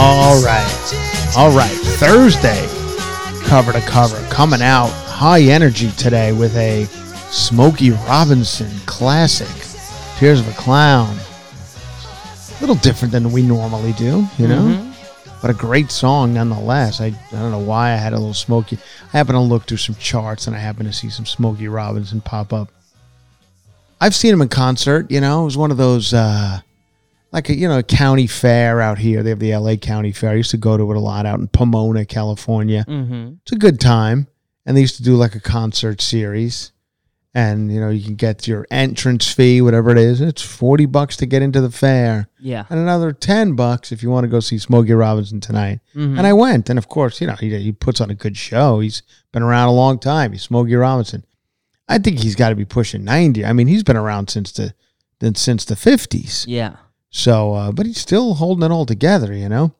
All right. All right. Thursday, cover to cover, coming out high energy today with a Smokey Robinson classic, Tears of a Clown. A little different than we normally do, you know? But a great song nonetheless. I, I don't know why I had a little Smokey. I happened to look through some charts and I happened to see some Smokey Robinson pop up. I've seen him in concert, you know? It was one of those. Uh, like a you know a county fair out here. They have the L.A. County Fair. I used to go to it a lot out in Pomona, California. Mm-hmm. It's a good time, and they used to do like a concert series, and you know you can get your entrance fee, whatever it is. It's forty bucks to get into the fair, Yeah. and another ten bucks if you want to go see Smokey Robinson tonight. Mhm. And I went, and of course, you know he, he puts on a good show. He's been around a long time. He's Smokey Robinson. I think he's got to be pushing ninety. I mean, he's been around since the then since the fifties. Yeah. So, uh, but he's still holding it all together, you know.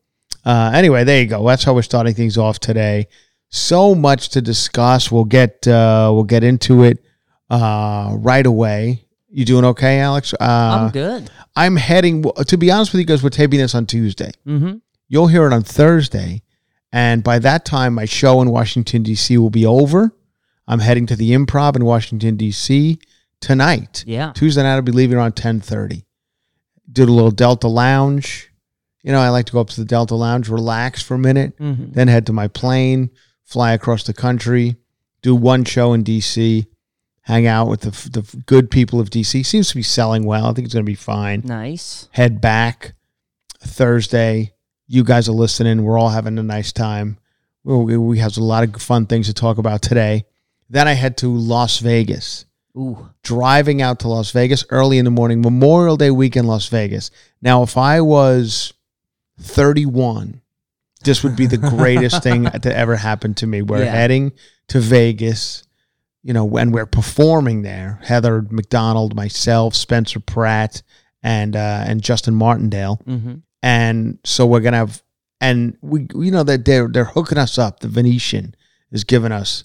Uh, anyway, there you go. That's how we're starting things off today. So much to discuss. We'll get uh, we'll get into it uh, right away. You doing okay, Alex? Uh, I'm good. I'm heading. To be honest with you guys, we're taping this on Tuesday. Mm-hmm. You'll hear it on Thursday, and by that time, my show in Washington D.C. will be over. I'm heading to the Improv in Washington D.C. tonight. Yeah. Tuesday night, I'll be leaving around ten thirty. Did a little Delta Lounge. You know, I like to go up to the Delta Lounge, relax for a minute, Mhm. then head to my plane, fly across the country, do one show in DC, hang out with the the good people of DC. Seems to be selling well. I think it's going to be fine. Nice. Head back Thursday. You guys are listening. We're all having a nice time. We, we have a lot of fun things to talk about today. Then I head to Las Vegas Ooh. driving out to Las Vegas early in the morning, Memorial Day weekend, Las Vegas. Now, if I was 31, this would be the greatest thing to ever happen to me. We're Yeah. heading to Vegas, you know, when we're performing there. Heather McDonald, myself, Spencer Pratt, and uh, and Justin Martindale, Mm-hmm. and so we're gonna have, and we, you know, that they're they're hooking us up. The Venetian is giving us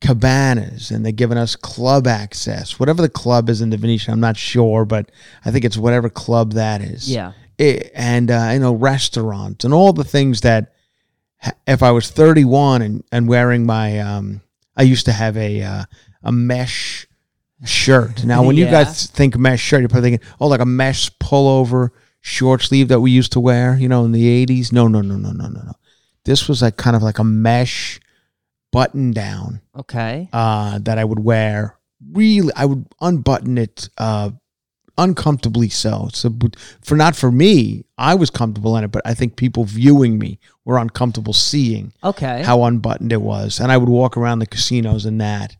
cabanas and they're giving us club access. Whatever the club is in the Venetian, I'm not sure, but I think it's whatever club that is. Yeah. It- and uh, you know restaurants and all the things that if I was 31 and, and wearing my um I used to have a uh, a mesh shirt. Now when you guys think mesh shirt, you're probably thinking, oh, like a mesh pullover short sleeve that we used to wear, you know, in the 80s. No, no, no, no, no, no, no. This was like kind of like a mesh button down Okay. uh, that I would wear. Really, I would unbutton it uh, uncomfortably so. So for not for me, I was comfortable in it, but I think people viewing me were uncomfortable seeing Okay. how unbuttoned it was, and I would walk around the casinos in that.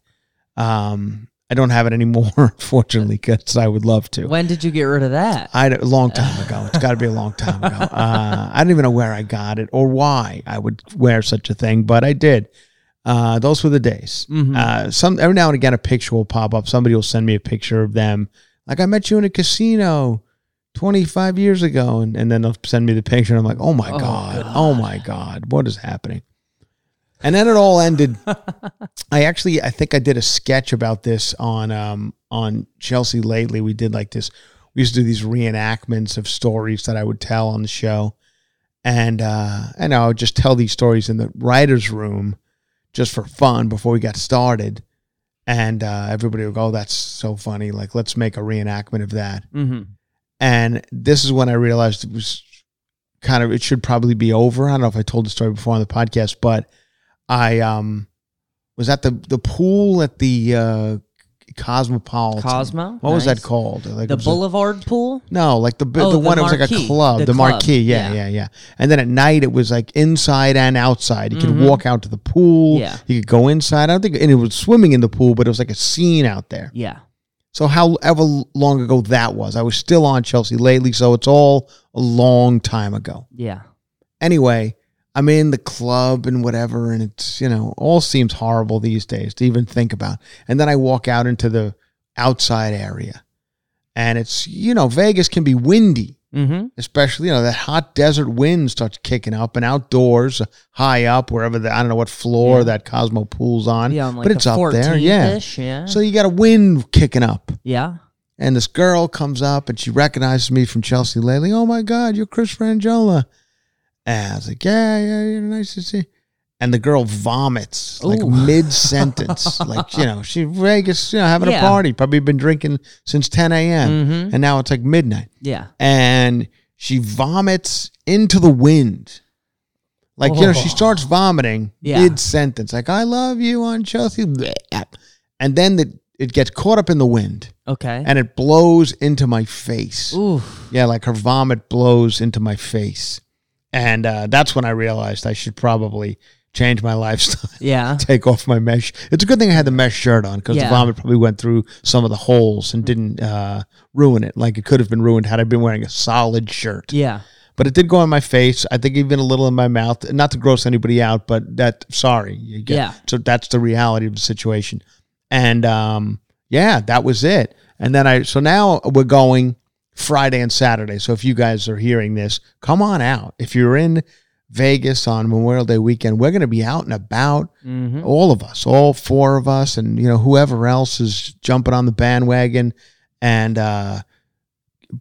Um, I don't have it anymore, unfortunately, because I would love to. when did you get rid of that? I a long time ago. It's got to be a long time ago. Uh, I don't even know where I got it or why I would wear such a thing, but I did. Uh, those were the days. Uh, some every now and again, a picture will pop up. Somebody will send me a picture of them, like I met you in a casino twenty five years ago, and, and then they'll send me the picture, and I'm like, oh my god, oh my god, what is happening? And then it all ended. I actually, I think I did a sketch about this on um, on Chelsea lately. We did like this. We used to do these reenactments of stories that I would tell on the show, and uh, and I would just tell these stories in the writers' room, just for fun before we got started. And uh, everybody would go, oh, "That's so funny! Like, let's make a reenactment of that." mm-hmm. And this is when I realized it was kind of it should probably be over. I don't know if I told the story before on the podcast, but I um was at the the pool at the uh Cosmopolitan. Cosmo? What was that called? Like The was a- Boulevard pool? no, like the bi- Oh, the the one it was like a marquee, club, the the, club, marquee. Yeah, yeah. yeah, yeah, And then at night it was like inside and outside. You could Mhm. walk out to the pool. Yeah. You could go inside. I don't think and it was swimming in the pool, but it was like a scene out there. Yeah. So however long ago that was, I was still on Chelsea lately, so it's all a long time ago. Yeah. Anyway, I'm in the club and whatever, and it's you know all seems horrible these days to even think about. And then I walk out into the outside area, and it's you know Vegas can be windy, Mm-hmm. especially you know that hot desert wind starts kicking up, and outdoors, high up wherever the I don't know what floor Yeah. that Cosmo pool's on, Yeah, on like but it's up there, yeah. yeah. So you got a wind kicking up. yeah. And this girl comes up and she recognizes me from Chelsea lately. Oh my God, you're Chris Franjola. And I was like, yeah, yeah, yeah, nice to see. And the girl vomits like Ooh. mid sentence. like, you know, she Vegas, you know, having Yeah. a party, probably been drinking since 10 a.m. Mhm. And now it's like midnight. Yeah. And she vomits into the wind. Like, you know, she Oh. starts vomiting Yeah. mid sentence, like, I love you on Chelsea. And then the, it gets caught up in the wind Okay. and it blows into my face. Ooh. Yeah, like her vomit blows into my face. And uh, that's when I realized I should probably change my lifestyle. Yeah. Take off my mesh. It's a good thing I had the mesh shirt on because Yeah. the vomit probably went through some of the holes and didn't uh, ruin it. Like it could have been ruined had I been wearing a solid shirt. Yeah. But it did go on my face. I think even a little in my mouth. Not to gross anybody out, but that sorry. You get, Yeah. So that's the reality of the situation. And um, yeah, that was it. And then I so now we're going Friday and Saturday. So if you guys are hearing this, come on out. If you're in Vegas on Memorial Day weekend, we're going to be out and about. Mm-hmm. All of us, all four of us, and you know whoever else is jumping on the bandwagon. And uh,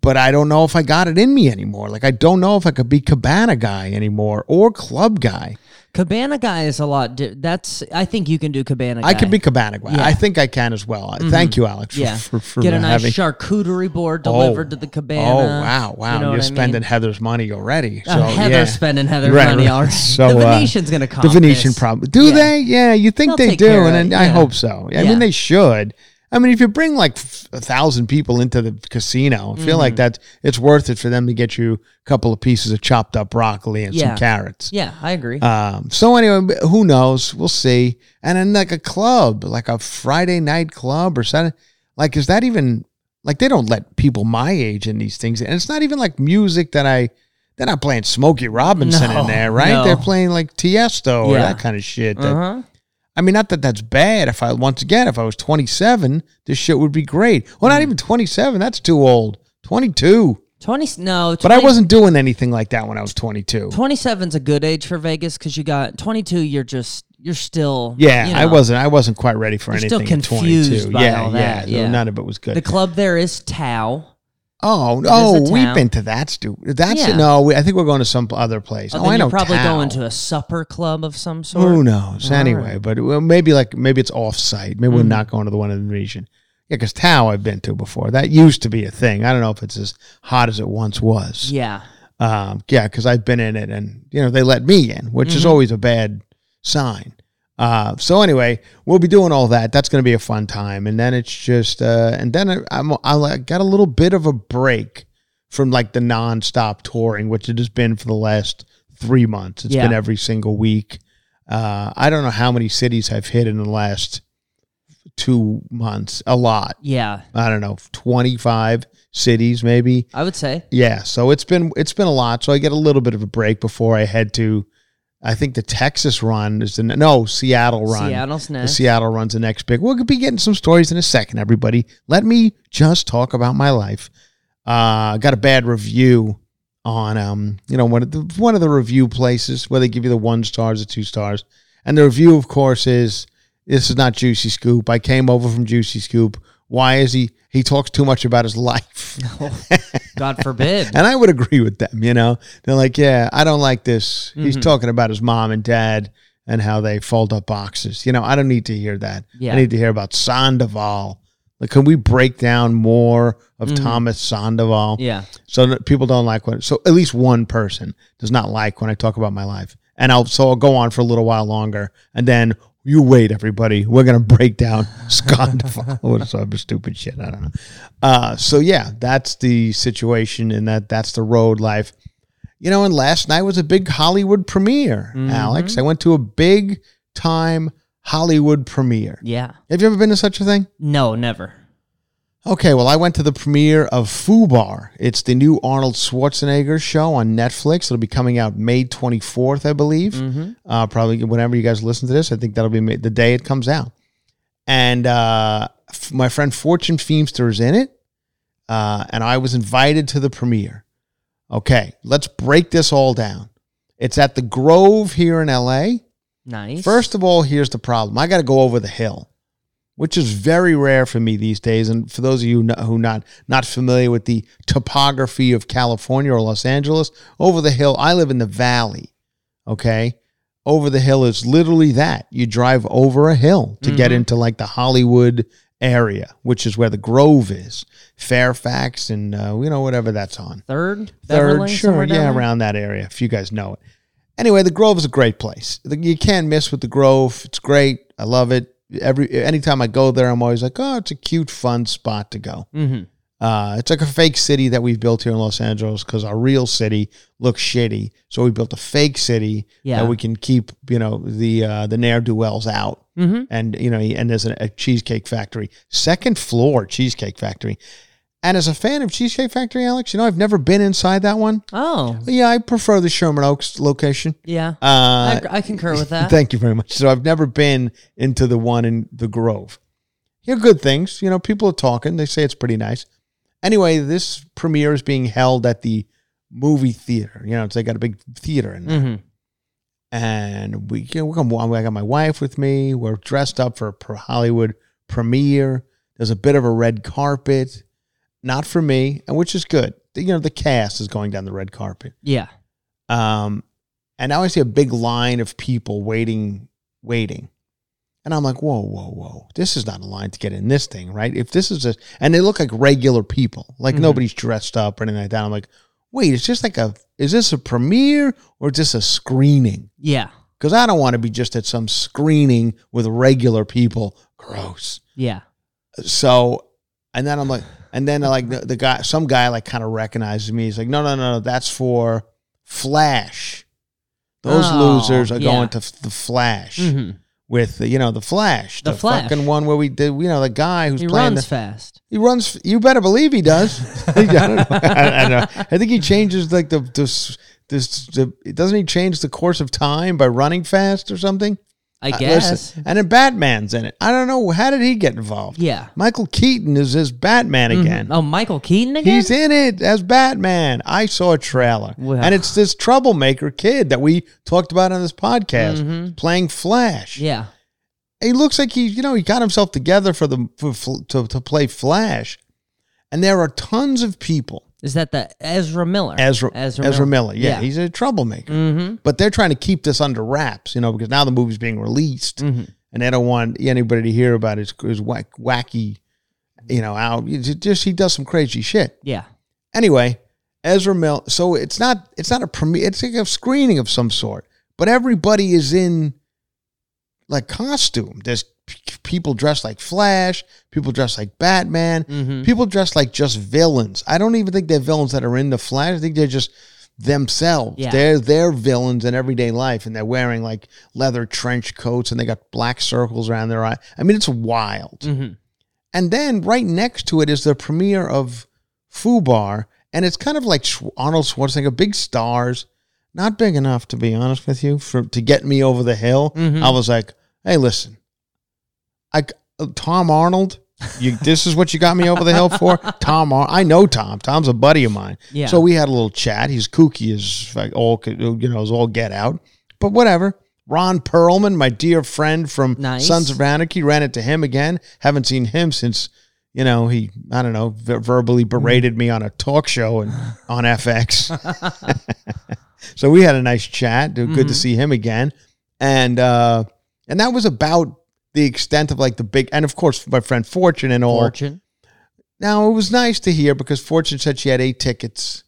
but I don't know if I got it in me anymore. Like I don't know if I could be cabana guy anymore or club guy. Cabana guy is a lot. Di- that's. I think you can do cabana. Guy. I can be cabana guy. Yeah. I think I can as well. Thank you, Alex. For, Yeah. for, for Get a nice having. charcuterie board Oh. delivered to the cabana. Oh wow, wow! You know are spending mean? Heather's money already. Uh, So Heather's yeah. spending Heather's Right, money right. already. So, the uh, Venetian's gonna come. The Venetian probably do Yeah. they? Yeah, you think They'll they do, and I yeah. hope so. I mean, they should. I mean, if you bring like a thousand people into the casino, I feel like Mm-hmm. that it's worth it for them to get you a couple of pieces of chopped up broccoli and Yeah. some carrots. Yeah, I agree. Um, so anyway, who knows? We'll see. And then like a club, like a Friday night club or Saturday, like is that even like they don't let people my age in these things, and it's not even like music that I. They're not playing Smokey Robinson No, in there, right? no. They're playing like Tiesto or that kind of shit. That, uh huh. I mean, not that that's bad. If I once again, if I was 27, this shit would be great. Well, not hmm. even 27. That's too old. 22. Twenty. No, 20, But I wasn't doing anything like that when I was 22. 27's a good age for Vegas because you got 22. You're just you're still Yeah, you I wasn't. I wasn't quite ready for You're anything. still confused 22. by yeah, all yeah, that, yeah. None of it was good. The club there is Tao. Oh, oh, we've been to that. Stupid. That's Yeah. No, we, I think we're going to some other place. Oh, Oh, then I know. you're probably Tao. going to a supper club of some sort. Who knows? All anyway, but well, maybe like maybe it's off site. Maybe we're Mhm. not going to the one in the region. Yeah, because Tao I've been to before. That used to be a thing. I don't know if it's as hot as it once was. Yeah. Um, yeah, because I've been in it, and you know they let me in, which is Mhm. always a bad sign. Uh, so anyway, we'll be doing all that. That's going to be a fun time, and then it's just, uh, and then I- I'm I got a little bit of a break from like the nonstop touring, which it has been for the last three months. It's Yeah. been every single week. Uh, I don't know how many cities I've hit in the last two months. A lot. Yeah. I don't know, twenty five cities maybe. I would say. Yeah, so it's been it's been a lot. So I get a little bit of a break before I head to. I think the Texas run is the no Seattle run. Seattle's The next. Seattle run's the next big. We'll be getting some stories in a second, everybody. Let me just talk about my life. Uh, I got a bad review on um, you know, one of the one of the review places where they give you the one stars or two stars. And the review, of course, is this is not Juicy Scoop. I came over from Juicy Scoop. Why is he he talks too much about his life? God forbid. And I would agree with them, you know. They're like, yeah, I don't like this. He's Mhm. talking about his mom and dad and how they fold up boxes. You know, I don't need to hear that. Yeah. I need to hear about Sandoval. Like, can we break down more of Mhm. Thomas Sandoval? yeah. So that people don't like when, so at least one person does not like when I talk about my life. And I'll, so I'll go on for a little while longer. And then you wait, everybody. We're going to break down Sandoval or some stupid shit. I don't know. Uh, so yeah, that's the situation and that that's the road life. You know, and last night was a big Hollywood premiere, Mhm. Alex. I went to a big time Hollywood premiere. Yeah. Have you ever been to such a thing? No, never. Okay, well, I went to the premiere of Fubar. It's the new Arnold Schwarzenegger show on Netflix. It'll be coming out May 24th, I believe. Mm-hmm. Uh, probably whenever you guys listen to this, I think that'll be the day it comes out. And uh, f- my friend Fortune Feimster is in it, uh, and I was invited to the premiere. Okay, let's break this all down. It's at the Grove here in LA. Nice. First of all, here's the problem. I got to go over the hill, which is very rare for me these days. And for those of you who not not familiar with the topography of California or Los Angeles, over the hill, I live in the valley. Okay, over the hill is literally that. You drive over a hill to get Mhm. into like the Hollywood area, which is where the Grove is, Fairfax, and uh, you know whatever that's on. third. Third, Beverly, sure, yeah, around that area, if you guys know it. Anyway, the Grove is a great place. You can't miss with the Grove. It's great. I love it. Every anytime I go there, I'm always like, oh, it's a cute, fun spot to go. Mm-hmm. Uh, it's like a fake city that we've built here in Los Angeles because our real city looks shitty. So we built a fake city Yeah. that we can keep, you know, the uh, the ne'er do wells out Mm-hmm. and you know, and there's a, a cheesecake factory, second floor cheesecake factory. And as a fan of Cheesecake Factory, Alex, you know, I've never been inside that one. Oh. But yeah, I prefer the Sherman Oaks location. Yeah. Uh, I, I concur with that. thank you very much. So I've never been into the one in the Grove. Hear good things. You know, people are talking. They say it's pretty nice. Anyway, this premiere is being held at the movie theater. You know, it's they got a big theater in there. mm-hmm. and we you know, we're gonna, I got my wife with me. We're dressed up for a Hollywood premiere. There's a bit of a red carpet, not for me, and which is good. You know, the cast is going down the red carpet. Yeah. Um, and now I see a big line of people waiting, waiting. And I'm like, whoa, whoa, whoa. This is not a line to get in this thing, right? If this is a, and they look like regular people, like Mhm. nobody's dressed up or anything like that. I'm like, wait, it's just like a, is this a premiere or is this a screening? Yeah. Because I don't want to be just at some screening with regular people. Gross. Yeah. So, and then I'm like, and then like the, the guy, some guy like kind of recognizes me. He's like, no, no, no, no, that's for Flash. Those Oh, losers are yeah. going to f- the Flash Mm-hmm. with you know the Flash, The Flash. fucking one where we did. You know the guy who's He playing runs the, fast. he runs. You better believe he does. I, don't know. I, I know. I think he changes like the this this. The, doesn't he change the course of time by running fast or something? I Uh, guess. listen, and then Batman's in it. I don't know how did he get involved. Yeah. Michael Keaton is his Batman again. Oh, Michael Keaton again? He's in it as Batman. I saw a trailer. And it's this troublemaker kid that we talked about on this podcast playing Flash. Mm-hmm. yeah. He looks like he, you know, he got himself together for the for, Fl- to, to play Flash. And there are tons of people. Is that the Ezra Miller? Ezra, Ezra, Miller. Yeah, Yeah. he's a troublemaker. Mm-hmm. But they're trying to keep this under wraps, you know, because now the movie's being released Mm-hmm. and they don't want anybody to hear about his, his whack, wacky, you know, out. Just he does some crazy shit. Yeah. Anyway, Ezra Miller. So it's not it's not a premiere. It's like a screening of some sort. But everybody is in like costume. There's people dressed like Flash. People dressed like Batman. Mm-hmm. People dressed like just villains. I don't even think they're villains that are in the Flash. I think they're just themselves. Yeah. They're they're villains in everyday life, and they're wearing like leather trench coats, and they got black circles around their eye. I mean, it's wild. Mm-hmm. And then right next to it is the premiere of Fubar, and it's kind of like Arnold Schwarzenegger, big stars, not big enough to be honest with you for to get me over the hill. Mhm. I was like, hey, listen, I Tom Arnold. You, this is what you got me over the hill for, Tom. Ar- I know Tom. Tom's a buddy of mine. Yeah. So we had a little chat. He's kooky as like all you know, as all get out. But whatever. Ron Perlman, my dear friend from Nice. Sons of Anarchy, ran into him again. Haven't seen him since you know he I don't know ver- verbally berated me on a talk show and on FX. so we had a nice chat. Good Mm-hmm. to see him again, and uh and that was about the extent of like the big and of course my friend Fortune and all. Fortune. Now it was nice to hear because Fortune said she had eight tickets.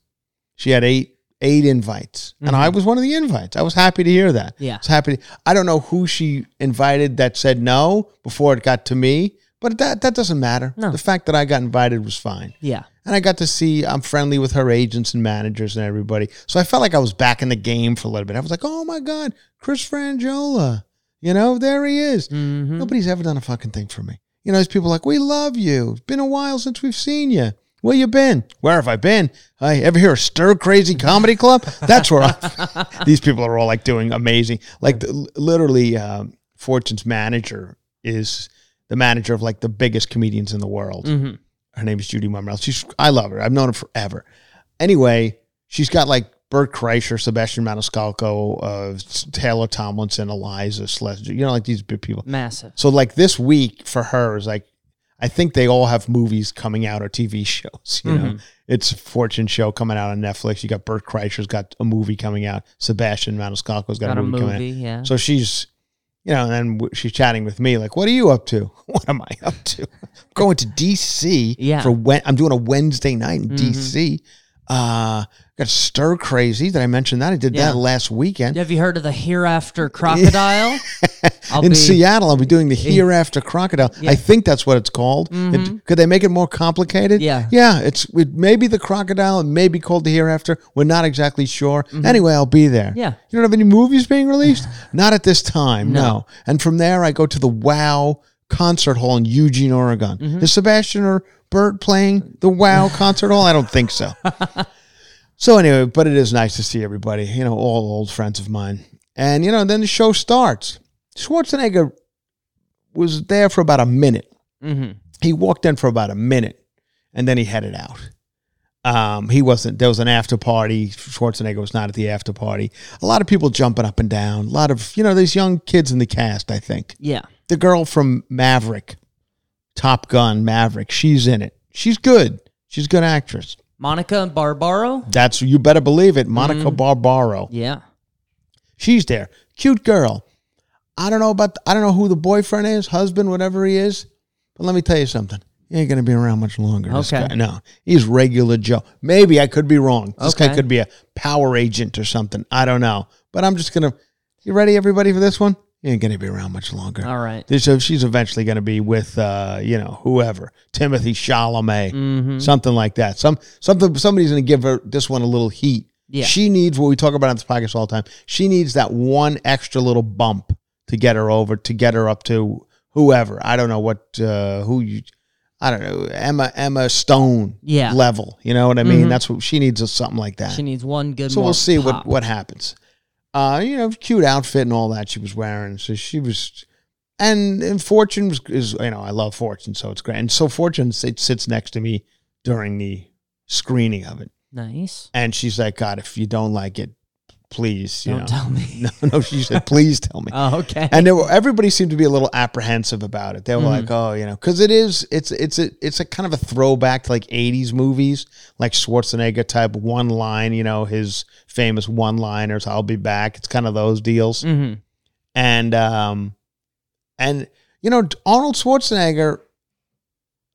She had eight eight invites, and I was one of the invites. I was happy to hear that. Mm-hmm. Yeah. I was happy. To, I don't know who she invited that said no before it got to me, but that that doesn't matter. No. The fact that I got invited was fine, Yeah. and I got to see. I'm friendly with her agents and managers and everybody, so I felt like I was back in the game for a little bit. I was like, oh my god, Chris Franjola, you know, there he is. Mm-hmm. Nobody's ever done a fucking thing for me. You know, there's people like, we love you. It's been a while since we've seen you. Where you been? Where have I been? I ever hear of Stir Crazy Comedy Club? That's where I. These people are all like doing amazing. Like the, literally, um, Fortune's manager is the manager of like the biggest comedians in the world. Mm-hmm. Her name is Judi Marmel. She's I love her. I've known her forever. Anyway, she's got like Bert Kreischer, Sebastian Maniscalco, uh, Taylor Tomlinson, Iliza Shlesinger. You know, like these big people. Massive. So like this week for her is like I think they all have movies coming out or TV shows. You know, it's a Fortune show coming out on Netflix. You got Bert Kreischer's got a movie coming out. Sebastian Maniscalco's got, Got a a movie, coming movie, out. yeah. So she's, you know, and then she's chatting with me like, "What are you up to? What am I up to? I'm going to DC Yeah. for when I'm doing a Wednesday night in DC. Uh, got Stir Crazy. Did I mention that? I did Yeah. that last weekend Have you heard of the Hereafter Crocodile? I'll in be- Seattle. I'll be doing the Hereafter Crocodile. I think that's what it's called. It- mm-hmm. could they make it more complicated? Yeah. yeah. It's it may be the crocodile. It may be called the Hereafter. We're not exactly sure. Mm-hmm. Anyway, I'll be there. Yeah. You don't have any movies being released? not at this time. No. No. And from there, I go to the Wow Concert Hall in Eugene, Oregon. Mm-hmm. Is Sebastian or Bert playing the Wow Concert Hall? I don't think so. So anyway, but it is nice to see everybody, you know, all old friends of mine. And, you know, then the show starts. Schwarzenegger was there for about a minute. Mhm. He walked in for about a minute and then he headed out. Um, he wasn't, there was an after party. Schwarzenegger was not at the after party. A lot of people jumping up and down. A lot of, you know, these young kids in the cast, I think. Yeah. The girl from Maverick, Top Gun Maverick, she's in it. She's good. She's a good actress. Monica Barbaro? That's you better believe it. Monica Mm-hmm. Barbaro. Yeah. She's there. Cute girl. I don't know about I don't know who the boyfriend is, husband, whatever he is. But let me tell you something. He ain't gonna be around much longer. this Okay. guy. No. He's regular Joe. Maybe I could be wrong. This guy could be a power agent or something. I don't know. But I'm just gonna you ready, everybody, for this one? Ain't gonna be around much longer. All right. So she's eventually going to be with, uh, you know, whoever, Timothée Chalamet, Mm-hmm. something like that. Some something somebody's going to give her this one a little heat. Yeah. She needs what we talk about on this podcast all the time. She needs that one extra little bump to get her over, to get her up to whoever. I don't know what uh, who you. I don't know Emma Emma Stone Yeah. level. You know what I mean? Mhm. That's what she needs. Is something like that. She needs one good so we'll see what what happens. Uh, you know, cute outfit and all that she was wearing. So she was, and, and Fortune was, is, you know, I love Fortune, so it's great. And so Fortune sit, sits next to me during the screening of it. Nice. And she's like, God, if you don't like it, please, you Don't know. tell me. No, no, she said, please tell me. Oh, okay. and there were, everybody seemed to be a little apprehensive about it. They were Mhm. like, "Oh, you know," because it is, it's, it's a, it's a kind of a throwback to like '80s movies, like Schwarzenegger type one line, you know, his famous one liners. "I'll be back." It's kind of those deals, hmm and um, and you know, Arnold Schwarzenegger,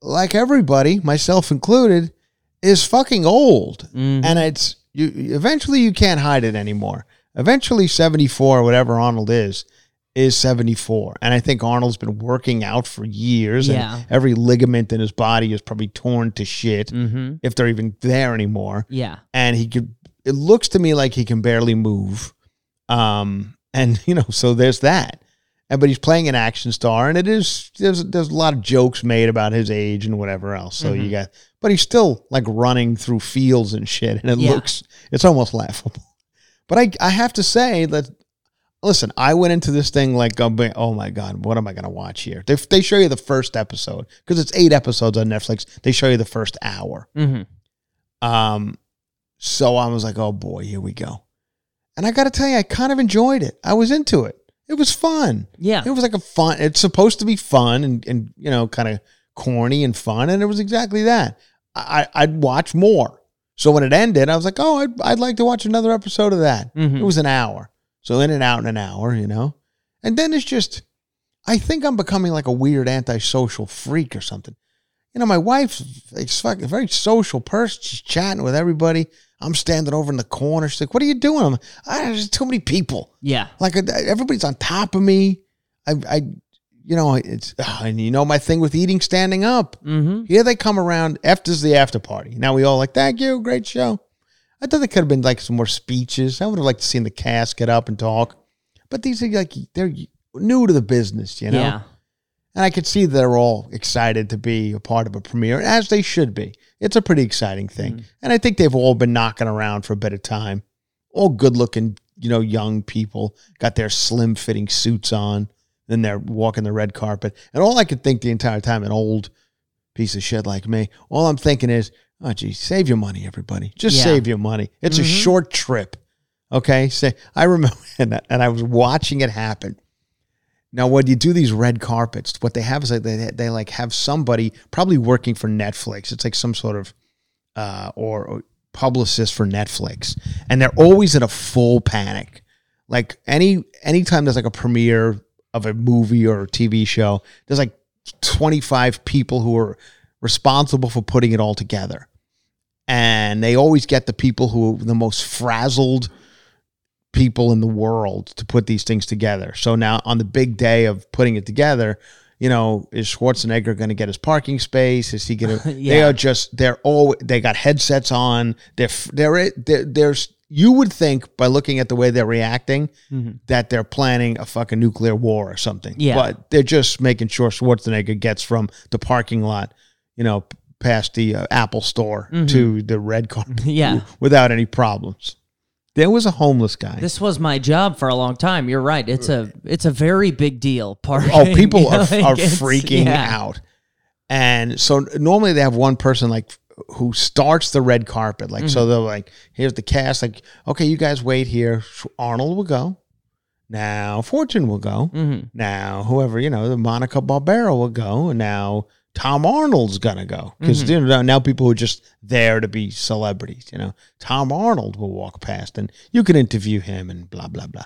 like everybody, myself included, is fucking old Mhm. and it's you eventually you can't hide it anymore. Eventually 74 whatever arnold is is 74 and i think arnold's been working out for years Yeah. and every ligament in his body is probably torn to shit hmm if they're even there anymore. Yeah. and he could it looks to me like he can barely move. Um and you know so there's that. And but he's playing an action star and it is there's there's a lot of jokes made about his age and whatever else. So you got but he's still like running through fields and shit and it Yeah. looks it's almost laughable but i i have to say that listen i went into this thing like oh my god what am i going to watch here they, they show you the first episode because it's eight episodes on netflix they show you the first hour hmm um, so I was like, oh boy, here we go. And I got to tell you, I kind of enjoyed it. I was into it. It was fun. Yeah. It was like a fun. It's supposed to be fun and and you know kind of corny and fun, and it was exactly that. I I'd watch more. So when it ended, I was like, oh, I'd I'd like to watch another episode of that. Mhm. It was an hour, so in and out in an hour, you know. And then it's just, I think I'm becoming like a weird antisocial freak or something. You know, my wife's like a very social person. She's chatting with everybody. I'm standing over in the corner. She's like, "What are you doing?" I'm like, ah, "There's too many people. Yeah. Like uh, everybody's on top of me. I, I, you know, it's ah, and you know my thing with eating standing up. hmm Here they come around. After's the after party. Now we all like, thank you, great show. I thought there could have been like some more speeches. I would have liked to seen the cast get up and talk. But these are like they're new to the business, you know. Yeah. And I could see they're all excited to be a part of a premiere, as they should be. It's a pretty exciting thing. And I think they've all been knocking around for a bit of time. All good looking, you know, young people, got their slim fitting suits on, then they're walking the red carpet. And all I could think the entire time, an old piece of shit like me, all I'm thinking is, oh, geez, save your money, everybody. Just Yeah. save your money. It's a Mhm. short trip. Okay. Say, I remember, and, and I was watching it happen. Now, when you do these red carpets, what they have is like they, they like have somebody probably working for Netflix. It's like some sort of uh, or, or publicist for Netflix, and they're always in a full panic. Like any anytime there's like a premiere of a movie or a TV show, there's like 25 people who are responsible for putting it all together, and they always get the people who are the most frazzled people in the world to put these things together. So now on the big day of putting it together, you know, is Schwarzenegger going to get his parking space? Is he going to? They are just they're all they got headsets on. They're they're, they're there's you would think by looking at the way they're reacting that they're planning a fucking nuclear war or something. Yeah. but they're just making sure Schwarzenegger gets from the parking lot, you know, past the uh, Apple store to the red carpet Yeah. without any problems. There was a homeless guy. This was my job for a long time. You're right. It's a it's a very big deal. Parking. oh, people are, Like, are freaking yeah. out. And so normally they have one person like who starts the red carpet. Like, Mm-hmm. so they're like, here's the cast. Like, okay, you guys wait here. Arnold will go. Now Fortune will go. Mhm. Now whoever, you know, the Monica Barbaro will go. And now Tom Arnold's going to go. Because Mm-hmm. you know, now people are just there to be celebrities, you know. Tom Arnold will walk past and you can interview him and blah, blah, blah.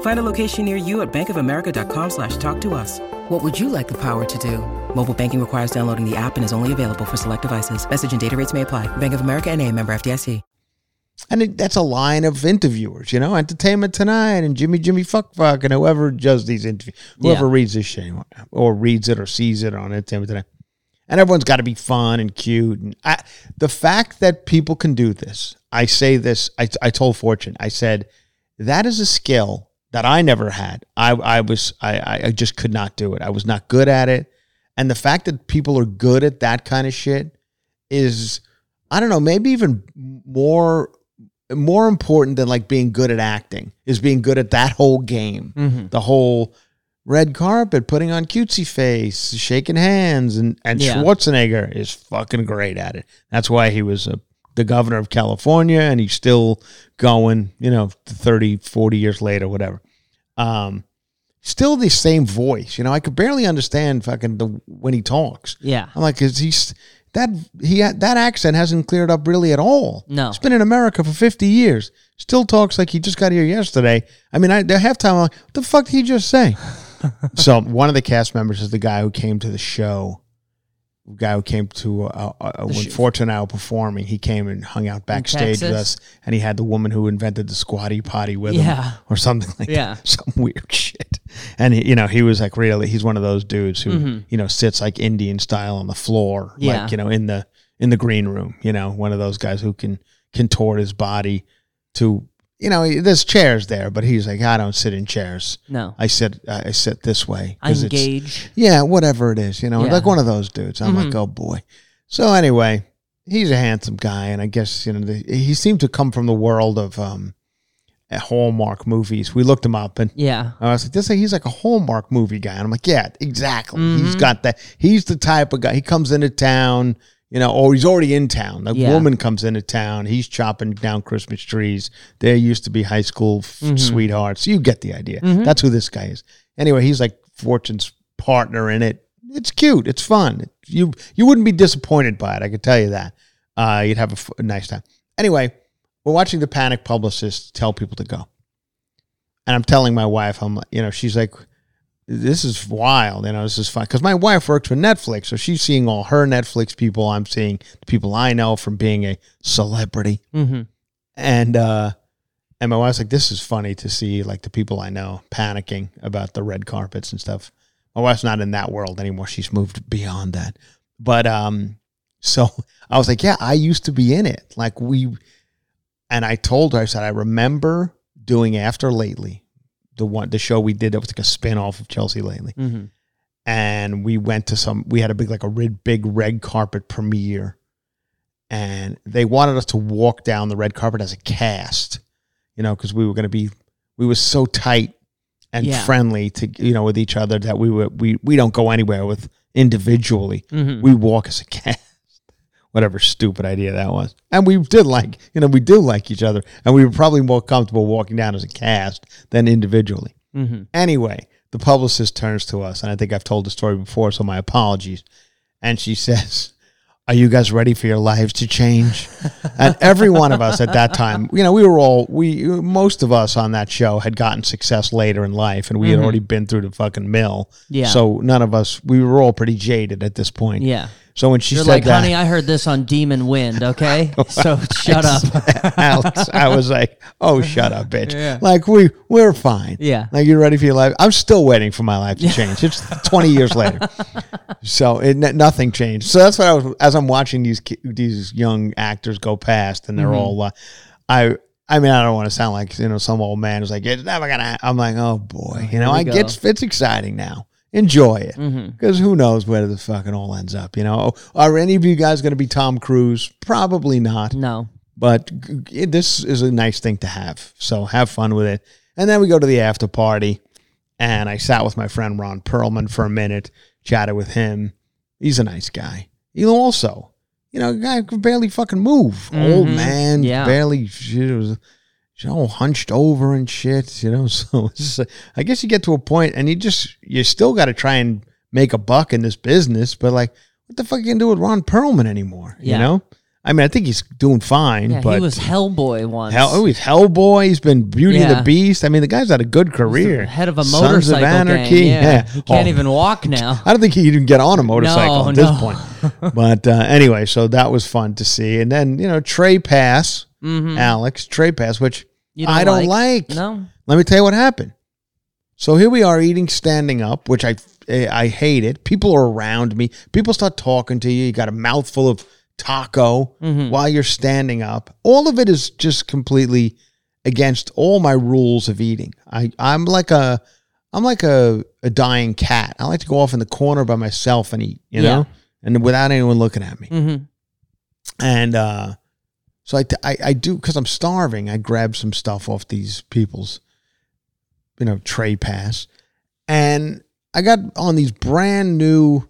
Find a location near you at bankofamerica.com slash talk to us. What would you like the power to do? Mobile banking requires downloading the app and is only available for select devices. Message and data rates may apply. Bank of America and a member FDIC. And it, that's a line of interviewers, you know, Entertainment Tonight and Jimmy Jimmy Fuck Fuck and whoever does these interviews, whoever Yeah. reads this shit or reads it or sees it on Entertainment Tonight. And everyone's got to be fun and cute. And I, the fact that people can do this, I say this, I, I told Fortune, I said, that is a skill that I never had. I, I was, I, I- just could not do it. I was not good at it. And the fact that people are good at that kind of shit is, I don't know, maybe even more more important than like being good at acting is being good at that whole game. Mm-hmm. The whole red carpet, putting on cutesy face, shaking hands, and and Yeah. Schwarzenegger is fucking great at it. That's why he was uh the governor of California, and he's still going. You know, 30, 40 years later, whatever. Um, still the same voice. You know, I could barely understand fucking the when he talks. Yeah. I'm like, is he's that he that accent hasn't cleared up really at all. No. he's been in America for 50 years. Still talks like he just got here yesterday. I mean, I the halftime, I'm like, what the fuck did he just say? so one of the cast members is the guy who came to the show. Guy who came to uh, uh, when Fortune and I were performing, he came and hung out backstage with us, and he had the woman who invented the squatty potty with Yeah. him, or something like Yeah. that. Some weird shit. And he, you know, he was like really, he's one of those dudes who you know sits like Indian style on the floor, Mm-hmm. Yeah. like you know in the in the green room. You know, one of those guys who can contort his body to you know. There's chairs there, but he's like, I don't sit in chairs. No. I sit I sit this way. I engage. yeah, whatever it is, you know, Yeah. like one of those dudes. I'm like, Mhm. oh boy. So anyway, he's a handsome guy, and I guess you know the, he seemed to come from the world of um, Hallmark movies. We looked him up, and Yeah. I was like, this he's like a Hallmark movie guy, and I'm like, yeah, exactly. He's Mhm. got that. He's the type of guy. He comes into town. You know, or he's already in town. The Yeah. woman comes into town. He's chopping down Christmas trees. They used to be high school f- Mhm. sweethearts. You get the idea. Mhm. That's who this guy is. Anyway, he's like Fortune's partner in it. It's cute. It's fun. You you wouldn't be disappointed by it. I can tell you that. Uh, you'd have a, f- a nice time. Anyway, we're watching the Panic Publicist tell people to go, and I'm telling my wife, I'm like, you know, she's like, this is wild. You know, this is fun because my wife works for Netflix, so she's seeing all her Netflix people. I'm seeing the people I know from being a celebrity Mm-hmm. and uh and my wife's like this is funny to see like the people i know panicking about the red carpets and stuff my wife's not in that world anymore she's moved beyond that but um so i was like yeah i used to be in it like we and i told her i said i remember doing after lately the one the show we did that was like a spin-off of chelsea lately Mm-hmm. and we went to some we had a big like a red big red carpet premiere and they wanted us to walk down the red carpet as a cast you know because we were going to be we were so tight and Yeah. friendly to you know with each other that we were we we don't go anywhere with individually Mhm. we walk as a cast whatever stupid idea that was and we did like you know we do like each other and we were probably more comfortable walking down as a cast than individually Mm-hmm. Anyway, the publicist turns to us, and I think I've told the story before, so my apologies. And she says, Are you guys ready for your lives to change? and every one of us at that time, you know, we were all, we, most of us on that show had gotten success later in life, and we had Mhm. already been through the fucking mill. Yeah. So none of us, we were all pretty jaded at this point. Yeah. So when she You're said like, that, honey, I heard this on Demon Wind. Okay, so shut up. Alex, I was like, "Oh, shut up, bitch!" Yeah. Like we we're fine. Yeah. Like you're ready for your life. I'm still waiting for my life to change. It's 20 years later, so it nothing changed. So that's what I was as I'm watching these these young actors go past, and they're Mm-hmm. all. Uh, I I mean, I don't want to sound like you know some old man who's like, "It's never gonna." ha-" I'm like, "Oh boy," you know. I it's exciting now. Enjoy it because who knows where the fucking all ends up. You know, are any of you guys going to be Tom Cruise? Probably not No. but it, this is a nice thing to have. So have fun with it. And then we go to the after party, and I sat with my friend Ron Perlman for a minute, chatted with him. He's a nice guy. He also, you know, guy could barely fucking move. Old Mhm. man, Yeah. barely. You know, hunched over and shit. You know, so it's, I guess you get to a point, and you just you still got to try and make a buck in this business. But like, what the fuck you gonna do with Ron Perlman anymore? Yeah. You know. I mean, I think he's doing fine, Yeah, but he was Hellboy once. Hell, oh, he's Hellboy. He's been Beauty and the Beast. I mean, the guy's had a good career. head of a Sons motorcycle Anarchy. gang. Yeah, he can't Oh, even walk now. I don't think he can even get on a motorcycle No, at this point. But uh, anyway, so that was fun to see. And then you know Trey Pass, Mhm. Alex trade Pass, which You I don't like. No. Let me tell you what happened. So here we are eating standing up, which I I hate it. People are around me. People start talking to you. You got a mouthful of taco Mhm. while you're standing up. All of it is just completely against all my rules of eating. I I'm like a I'm like a, a dying cat. I like to go off in the corner by myself and eat, you Yeah. know, and without anyone looking at me. Mm-hmm. And uh, so I, I, I do because I'm starving. I grab some stuff off these people's, you know, tray pass, and I got on these brand new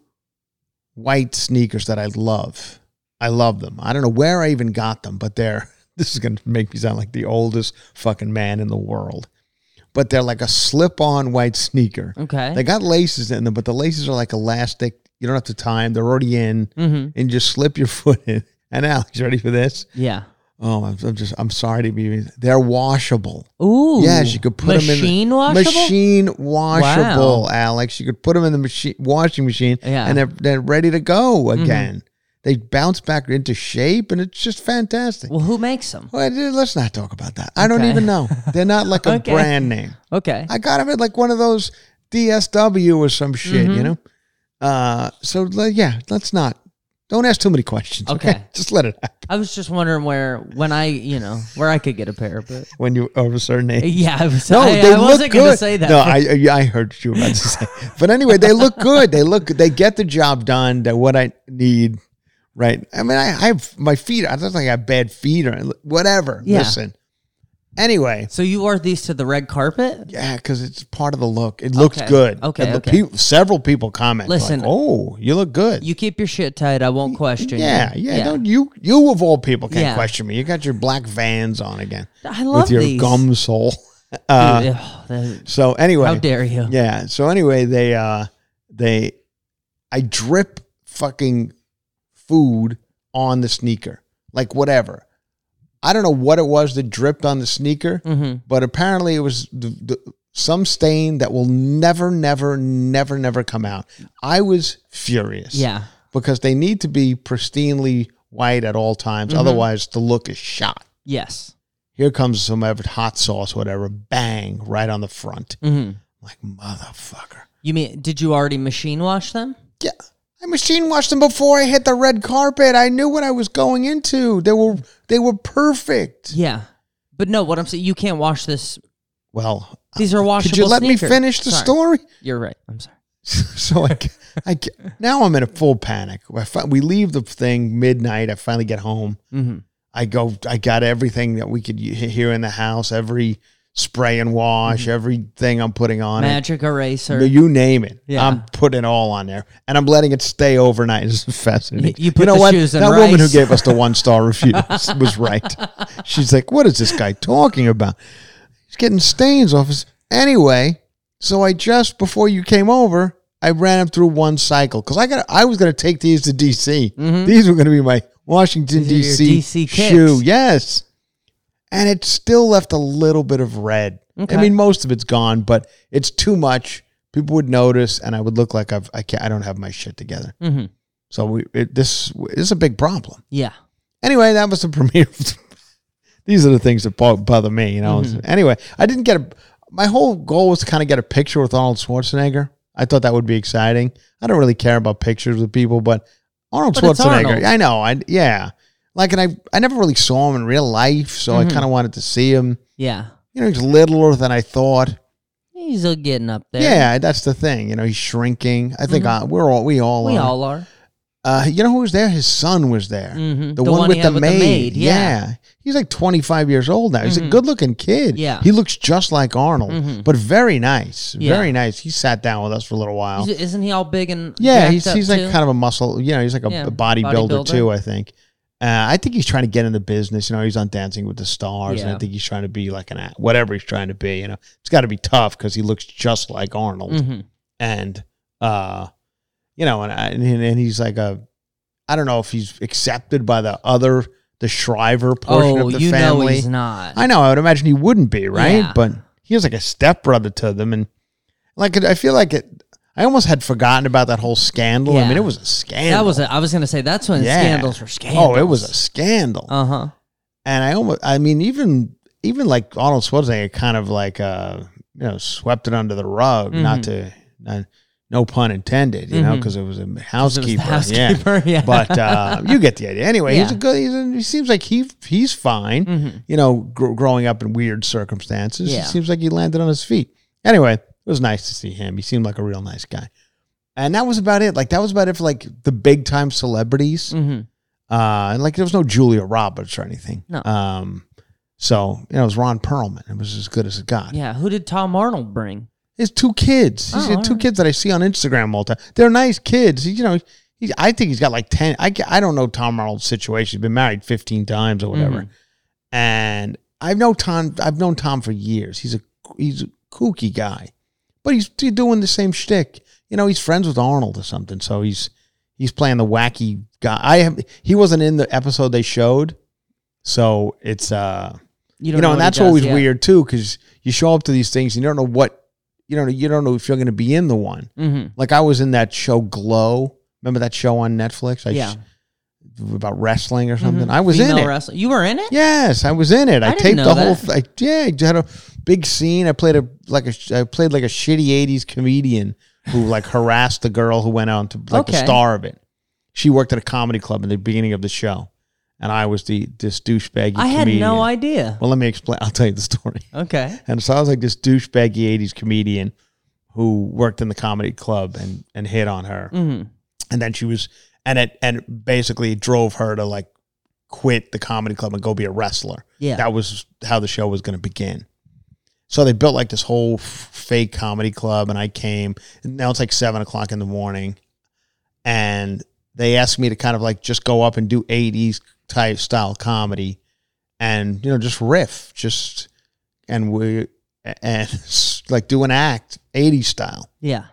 white sneakers that I love. I love them. I don't know where I even got them, but they're. This is gonna make me sound like the oldest fucking man in the world. But they're like a slip-on white sneaker. Okay. They got laces in them, but the laces are like elastic. You don't have to tie them; they're already in, Mm-hmm. and just slip your foot in. And Alex, ready for this? Yeah. Oh, I'm, I'm just I'm sorry to be. They're washable. Ooh. Yes, you could put them in machine the, washable. Machine washable, Wow. Alex. You could put them in the machine washing machine, Yeah. and they're they're ready to go Mm-hmm. again. They bounce back into shape, and it's just fantastic. Well, who makes them? Well, dude, let's not talk about that. I don't Okay. even know. They're not like a Okay. brand name. Okay. I got them at like one of those DSW or some shit, Mm-hmm. you know. Uh, so le- yeah, let's not. Don't ask too many questions. Okay, Okay. just let it happen I was just wondering where, when I, you know, where I could get a pair, but when you over a certain age. yeah, I was. No, I, they I look wasn't good. say that. No, I I heard what you were about to say. But anyway, they look good. They look. They get the job done. They're what I need. Right. I mean, I, I have my feet. I don't think I have bad feet or whatever. Yeah. Listen. Anyway, so you wore these to the red carpet? yeah, because it's part of the look. It looks Okay. good. Okay, And the okay. peop- several people comment. Listen. like, oh, you look good. You keep your shit tight. I won't question yeah, you. yeah, Don't you? You of all people can't Yeah. question me. You got your black Vans on again I love with your these. gum sole. Uh, Dude, ugh, the- So anyway, how dare you? Yeah. So anyway, they uh they I drip fucking food on the sneaker. Like whatever. I don't know what it was that dripped on the sneaker, Mhm. but apparently it was the, the, some stain that will never, never, never, never come out. I was furious. Yeah. Because they need to be pristinely white at all times. Mhm. Otherwise, the look is shot. Yes. Here comes some hot sauce, whatever, bang, right on the front. hmm Like, motherfucker. You mean did you already machine wash them? Yeah. I machine washed them before I hit the red carpet. I knew what I was going into. They were they were perfect. Yeah. But no, what I'm saying, you can't wash this. Well, These are washable. could you let me finish the Sorry. story? You're right. I'm sorry. so I, I now I'm in a full panic. Fi- we leave the thing midnight. I finally get home. Mm-hmm. I go. I got everything that we could here in the house. Every spray and wash. Everything I'm putting on it. Magic eraser. You name it. Yeah. I'm putting it all on there, and I'm letting it stay overnight. It's fascinating. You- you put know the what? shoes in that woman who gave us the one star review was right. She's like, "What is this guy talking about? He's getting stains off his." Anyway, so I just before you came over, I ran them through one cycle because I got. I was going to take these to DC. These were going to be my Washington Mm-hmm. DC, DC shoe. Yes, and it still left a little bit of red. Okay. I mean, most of it's gone, but it's too much. People would notice, and I would look like I've I can't I don't have my shit together. Mm-hmm. So we it, this is a big problem. Yeah. Anyway, that was the premiere. These are the things that bother me, you know. Mm-hmm. Anyway, I didn't get a. My whole goal was to kind of get a picture with Arnold Schwarzenegger. I thought that would be exciting. I don't really care about pictures with people, but Arnold But Schwarzenegger. Arnold. I know. I yeah. Like, and I I never really saw him in real life, so Mm-hmm. I kind of wanted to see him. Yeah. You know, he's littler than I thought. He's uh, getting up there. Yeah, that's the thing. You know, he's shrinking. I think uh, we're all we all Mm-hmm. We are. all are. Uh, you know who was there? His son was there. Mhm. The, one, with, the had with the maid. yeah. He's like 25 years old now. He's a Mhm. good looking kid. Yeah. He looks just like Arnold, Mhm. but very nice. Yeah. Very nice. He sat down with us for a little while. He's- Isn't he all big and yeah, jacked he's, up he's like too? kind of a muscle, you know, he's like a, Yeah, a bodybuilder, bodybuilder. too, I think. Uh, I think he's trying to get into business. You know, he's on Dancing with the Stars, and I think he's trying to be like an act, whatever he's trying to be. You know, it's got to be tough because he looks just like Arnold Mhm. and uh you know and, and and he's like a i don't know if he's accepted by the other the shriver portion Oh, of the you know family he's not. i know i would imagine he wouldn't be right Yeah. but he was like a stepbrother to them and like i feel like it i almost had forgotten about that whole scandal i mean it was a scandal That was. A, I was gonna say that's when Yeah. scandals were scandals. oh it was a scandal Uh huh. and I almost, I mean, even even like Arnold Schwarzenegger, kind of like uh, you know, swept it under the rug, not to, not, no pun intended, you know, Mhm. because it was a it was housekeeper, housekeeper, yeah. But uh, you get the idea. Anyway, he's a good. He's a, he seems like he he's fine. Mhm. You know, gr- growing up in weird circumstances, Yeah. it seems like he landed on his feet. Anyway, it was nice to see him. He seemed like a real nice guy. And that was about it. Like that was about it for like the big time celebrities. hmm Uh, and like there was no Julia Roberts or anything. No. Um, so you know it was Ron Perlman. It was as good as it got. Yeah. Who did Tom Arnold bring? His two kids. He's Oh, got two alright. kids that I see on Instagram all the time. They're nice kids. He, you know, he, I think he's got like ten. I I don't know Tom Arnold's situation. He's been married fifteen times or whatever. Mhm. And I've known Tom. I've known Tom for years. He's a he's a kooky guy, but he's he's doing the same shtick. You know, he's friends with Arnold or something. So he's he's playing the wacky guy. I have he wasn't in the episode they showed, so it's uh You, you know, and that's does always yet. weird too because you show up to these things and you don't know what you don't know you don't know if you're going to be in the one. Mhm. Like I was in that show Glow. Remember that show on Netflix? I Yeah. sh- about wrestling or something. Mhm. I was in it. wrestling. You were in it. Yes, I was in it. I, I taped the whole. Th- I, yeah, I had a big scene. I played a like a I played like a shitty '80s comedian who like harassed the girl who went on to like the star of it. She worked at a comedy club in the beginning of the show, and I was the this douchebaggy. I had comedian. no idea. Well, let me explain. I'll tell you the story. Okay. And so I was like this douchebaggy '80s comedian who worked in the comedy club and and hit on her, hmm and then she was and it and basically drove her to like quit the comedy club and go be a wrestler. Yeah. That was how the show was going to begin. So they built like this whole f- fake comedy club, and I came. And now it's like seven o'clock in the morning, and they asked me to kind of like just go up and do '80s type style comedy, and you know just riff, just and we and like do an act '80s style. Yeah.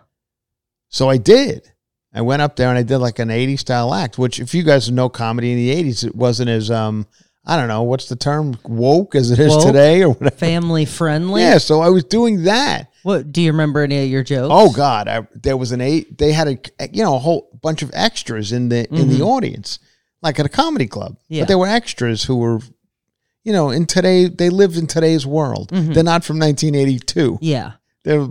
So I did. I went up there and I did like an 80s style act, which if you guys know comedy in the 80s, it wasn't as um I don't know, what's the term woke as it is Woke? today or whatever. Family friendly. Yeah, so I was doing that. What do you remember any of your jokes? Oh God, I, there was an eight. They had a you know a whole bunch of extras in the in the audience, like at a comedy club. Mm-hmm. Yeah. But there were extras who were, you know, in today they lived in today's world. Mhm. They're not from 1982. Yeah. They're,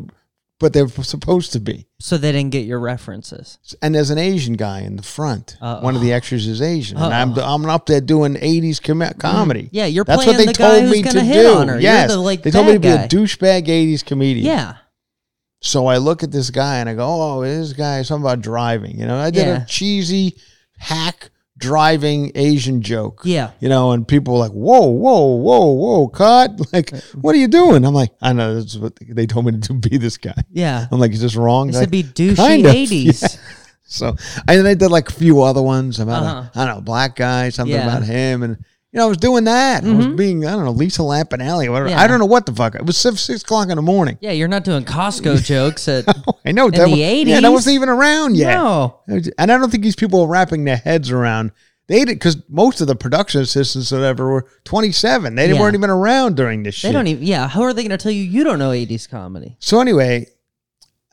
but they're supposed to be. So they didn't get your references. and there's an Asian guy in the front. Uh-oh. One of the extras is Asian, and I'm I'm up there doing 80s com- comedy. Mm-hmm. Yeah, you're That's what they the guy told who's me hit do. on her. Yes, the, like, they told me to be bad a douchebag 80s comedian. Yeah. So I look at this guy and I go, "Oh, this guy is something about driving." You know, I did Yeah. a cheesy hack driving Asian joke. Yeah. You know, and people were like, "Whoa, whoa, whoa, whoa, cut!" Like, what are you doing? I'm like, I know that's what they told me to do, be this guy. Yeah. I'm like, is this wrong? It Like, should be douchey kind of, 80s. yeah. So, and then they did like a few other ones about, Uh-huh. a, I don't know, black guy, something Yeah. about him. And, you know, I was doing that. I was mm-hmm. being, I don't know, Lisa Lampanelli or whatever. Yeah. I don't know what the fuck. It was six, six o'clock in the morning. Yeah, you're not doing Costco jokes at I know. In that the was, Yeah, that 80s? wasn't even around yet. No. And I don't think these people were wrapping their heads around. They did because most of the production assistants or whatever were 27. They Yeah. weren't even around during this They shit. don't even. Yeah, how are they going to tell you you don't know '80s comedy? So anyway,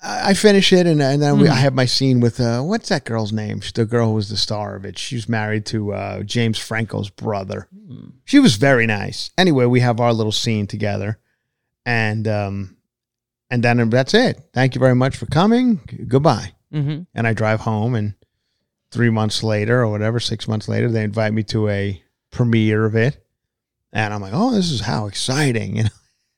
I finish it, and, and then we, Mm. I have my scene with uh, what's that girl's name? The girl who was the star of it. She was married to uh, James Franco's brother. Hmm. She was very nice. Anyway, we have our little scene together, and um, and then that's it. Thank you very much for coming. Goodbye. Mm-hmm. And I drive home, and three months later, or whatever, six months later, they invite me to a premiere of it, and I'm like, oh, this is how exciting, you know.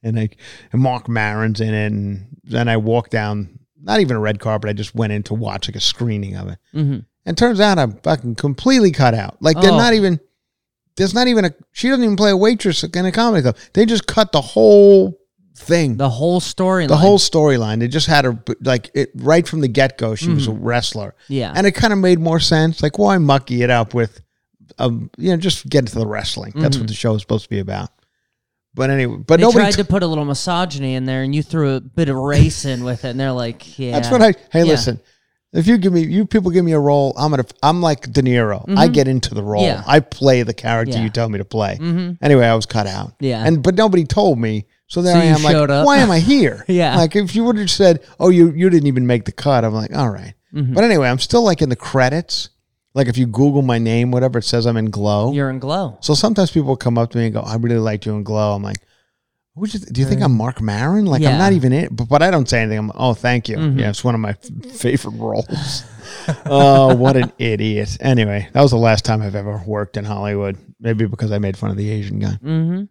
And I, and Marc Maron's in it, and then I walk down, not even a red carpet. I just went in to watch like a screening of it, Mm-hmm. and turns out I'm fucking completely cut out. Like they're Oh. not even. There's not even a. She doesn't even play a waitress in a comedy club. They just cut the whole thing. The whole story. The whole storyline. They just had her like it right from the get go. She was a wrestler, Mm-hmm. Yeah. and it kind of made more sense. Like, why mucky it up with, um, you know, just get into the wrestling. That's what the show is supposed to be about. But anyway, but Mm-hmm. they nobody. tried t- to put a little misogyny in there, and you threw a bit of race in with it, and they're like, "Yeah." That's what I. Hey, Yeah. listen. If you give me, you people give me a role, I'm gonna. I'm like De Niro. I get into the role. Mm-hmm. Yeah. I play the character Yeah. you tell me to play. Mhm. Anyway, I was cut out. Yeah. And but nobody told me. So there So I am. Like, up. why am I here? Yeah. Like if you would have said, "Oh, you you didn't even make the cut," I'm like, all right. Mm-hmm. But anyway, I'm still like in the credits. Like if you Google my name, whatever it says, I'm in Glow. You're in glow. So sometimes people come up to me and go, "I really liked you in Glow." I'm like, "Would you? Do you think I'm Marc Maron? Like Yeah. I'm not even in." But, but I don't say anything. I'm, like, "Oh, thank you." Mhm. Yeah, it's one of my f- favorite roles. oh, what an idiot! Anyway, that was the last time I've ever worked in Hollywood. Maybe because I made fun of the Asian guy. Mm-hmm.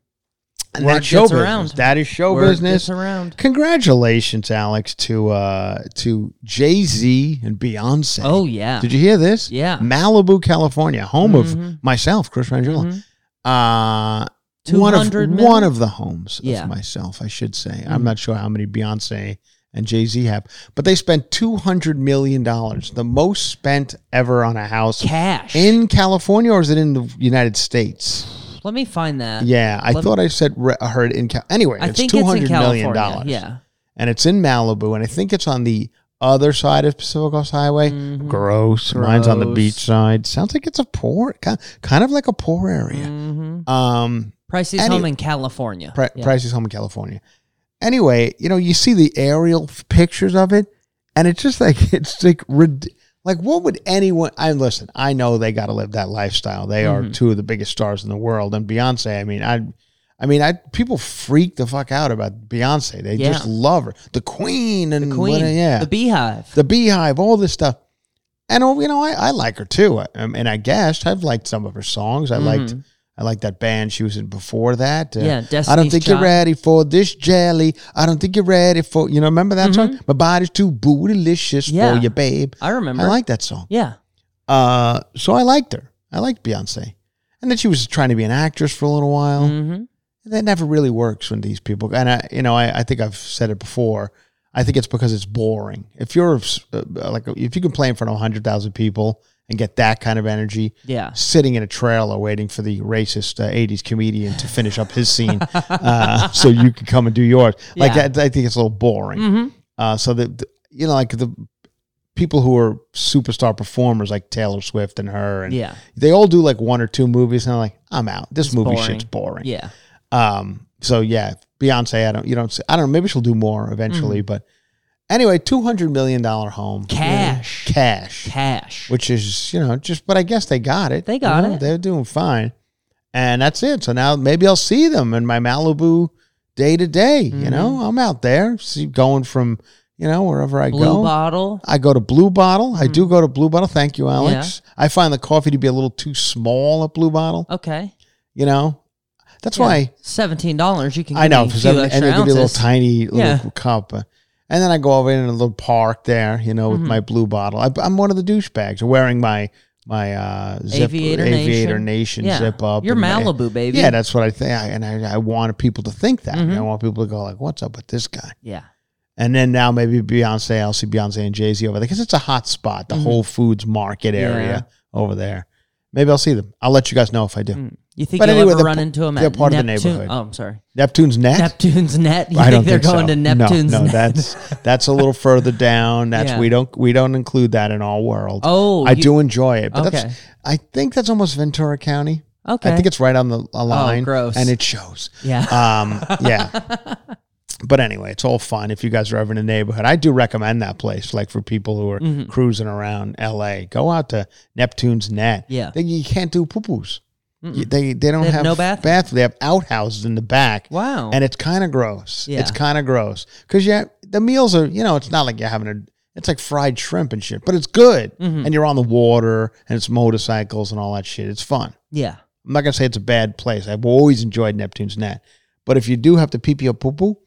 And that's show business. around. That is show Word business. around. Congratulations, Alex, to uh to Jay Z and Beyonce. Oh yeah. Did you hear this? Yeah. Malibu, California, home Mhm. of myself, Chris Franjola. Mhm. Uh one of 200 one million? of the homes Yeah. of myself, I should say. Mhm. I'm not sure how many Beyonce and Jay Z have, but they spent two hundred million dollars, the most spent ever on a house Cash. in California, or is it in the United States? Let me find that. Yeah, I Let- thought I said re- I heard in Cal- anyway. I it's think two it's in hundred million California. dollars. Yeah. and it's in Malibu, and I think it's on the other side of Pacific Coast Highway. Mhm. Gross. Mine's on the Gross. beach side. Sounds like it's a poor, ki- kind of like a poor area. Mm-hmm. Um, Pricey's Any- home in California. Pri- Yeah. Pricey's home in California. Anyway, you know, you see the aerial f- pictures of it, and it's just like it's like rid- like what would anyone? I listen. I know they got to live that lifestyle. They are Mhm. two of the biggest stars in the world, and Beyonce. I mean, I. I mean, I people freak the fuck out about Beyonce. They Yeah. just love her, the queen, and The Queen. what- yeah, The Beyhive. the Beyhive, all this stuff. And oh, you know, I, I like her too. I, um, and I guess I've liked some of her songs. I liked Mhm. I like that band she was in before that. Uh, Yeah, I don't think Child. you're ready for this jelly. I don't think you're ready for you know. Remember that song? My body's too bootylicious Mm-hmm. Yeah. for you, babe. I remember. I like that song. Yeah. Uh, so I liked her. I liked Beyonce. And then she was trying to be an actress for a little while. Mm-hmm. That never really works when these people. And I, you know, I, I think I've said it before. I think it's because it's boring. If you're uh, like, if you can play in front of hundred thousand people and get that kind of energy, Yeah. sitting in a trailer waiting for the racist uh, '80s comedian to finish up his scene, uh, so you can come and do yours. Like Yeah. that, I think it's a little boring. Mm-hmm. Uh, so that the- you know, like the people who are superstar performers, like Taylor Swift and her, and Yeah. they all do like one or two movies, and I'm like, I'm out. This It's movie boring. shit's boring. Yeah. Um. So yeah, Beyonce. I don't. You don't. I don't know. Maybe she'll do more eventually, but anyway, two hundred million dollar home, you know, Mm-hmm. Cash. cash, Cash. which is you know just. But I guess they got it. They got you know, it. They're doing fine, and that's it. So now maybe I'll see them in my Malibu day to day. You know, I'm out there, see going from you know wherever I Mm-hmm. Blue go. bottle. I go to Blue Bottle. I do go to Blue Bottle. Thank you, Alex. I find the coffee to be a little too small at Blue Bottle. Okay. You know, that's Yeah. why Seventeen dollars. You can. I know, me a for few seven, and extra they give you a little tiny little Yeah. cup. And then I go over in a little park there, you know, with Mhm. my blue bottle. I, I'm one of the douchebags wearing my my uh, zip, Aviator Aviator Nation. Nation Yeah. zip up. You're and my- Malibu, baby. Yeah, that's what I think, I- and I, I want people to think that. Mhm. I want people to go like, "What's up with this guy?" Yeah. And then now maybe Beyonce, I'll see Beyonce and Jay Z over there because it's a hot spot, the Mhm. Whole Foods market Yeah. area over there. Maybe I'll see them. I'll let you guys know if I do. You think But you'll anyway, ever run into them they're at part of the neighborhood. Oh, I'm sorry. Neptune's net. Neptune's net. You I think don't they're think going so. to Neptune's no, no, net? that's that's a little further down. That's Yeah. we don't we don't include that in our world. Oh, I you- do enjoy it, but Okay. that's I think that's almost Ventura County. Okay. I think it's right on the a line, gross. and it shows. Yeah. Um, yeah. But anyway, it's all fun if you guys are ever in the neighborhood. I do recommend that place, like for people who are Mhm. cruising around LA. Go out to Neptune's Net. Yeah. You can't do poo poos. Mm-mm. They they don't They have have, no bathroom? bathroom. They have outhouses in the back. Wow. And it's kind of gross. Yeah. It's kind of gross because yeah, the meals are you know it's not like you're having a it's like fried shrimp and shit, but it's good. Mhm. And you're on the water and it's motorcycles and all that shit. It's fun. Yeah. I'm not gonna say it's a bad place. I've always enjoyed Neptune's Net, but if you do have to pee pee or poo poo,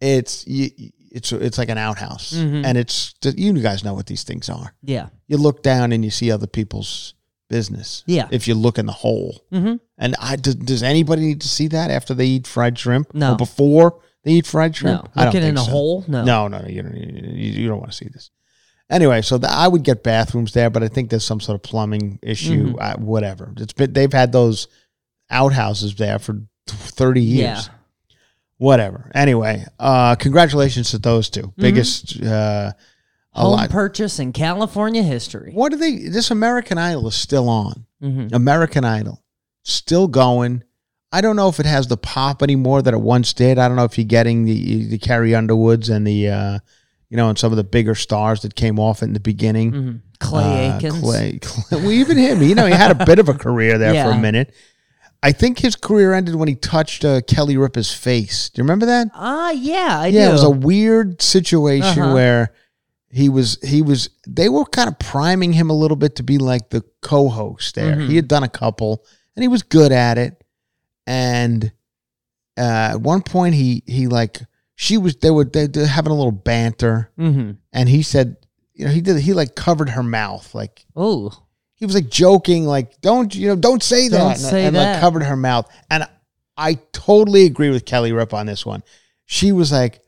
it's you, it's it's like an outhouse, Mhm. and it's you guys know what these things are. Yeah. You look down and you see other people's business. Yeah. If you look in the hole, Mm-hmm. and I does, does anybody need to see that after they eat fried shrimp? No. Or before they eat fried shrimp? No. I don't Looking in think a so. hole? No. No, no, no. You don't. You, you don't want to see this. Anyway, so the, I would get bathrooms there, but I think there's some sort of plumbing issue. Mhm. Uh, whatever. It's been they've had those outhouses there for thirty years. Yeah. Whatever. Anyway, uh, congratulations to those two. Biggest. Uh, a Home lot. purchase in California history. What are they? This American Idol is still on. Mhm. American Idol, still going. I don't know if it has the pop anymore that it once did. I don't know if you're getting the the Carrie Underwoods and the uh, you know and some of the bigger stars that came off in the beginning. Mhm. Clay Uh, Aikens. Clay, Clay, well, even him. You know, he had a bit of a career there for a minute. I think his career ended when he touched uh, Kelly Ripa's face. Do you remember that? Ah, yeah, I yeah, do. it was a weird situation Uh-huh. where he was he was they were kind of priming him a little bit to be like the co-host there. Mhm. He had done a couple and he was good at it. And uh, at one point he he like she was they were they, having a little banter mm-hmm. and he said you know he did he like covered her mouth like Oh, he was like joking like don't you know don't say that Don't and, say and that. like covered her mouth and I totally agree with Kelly Ripa on this one. She was like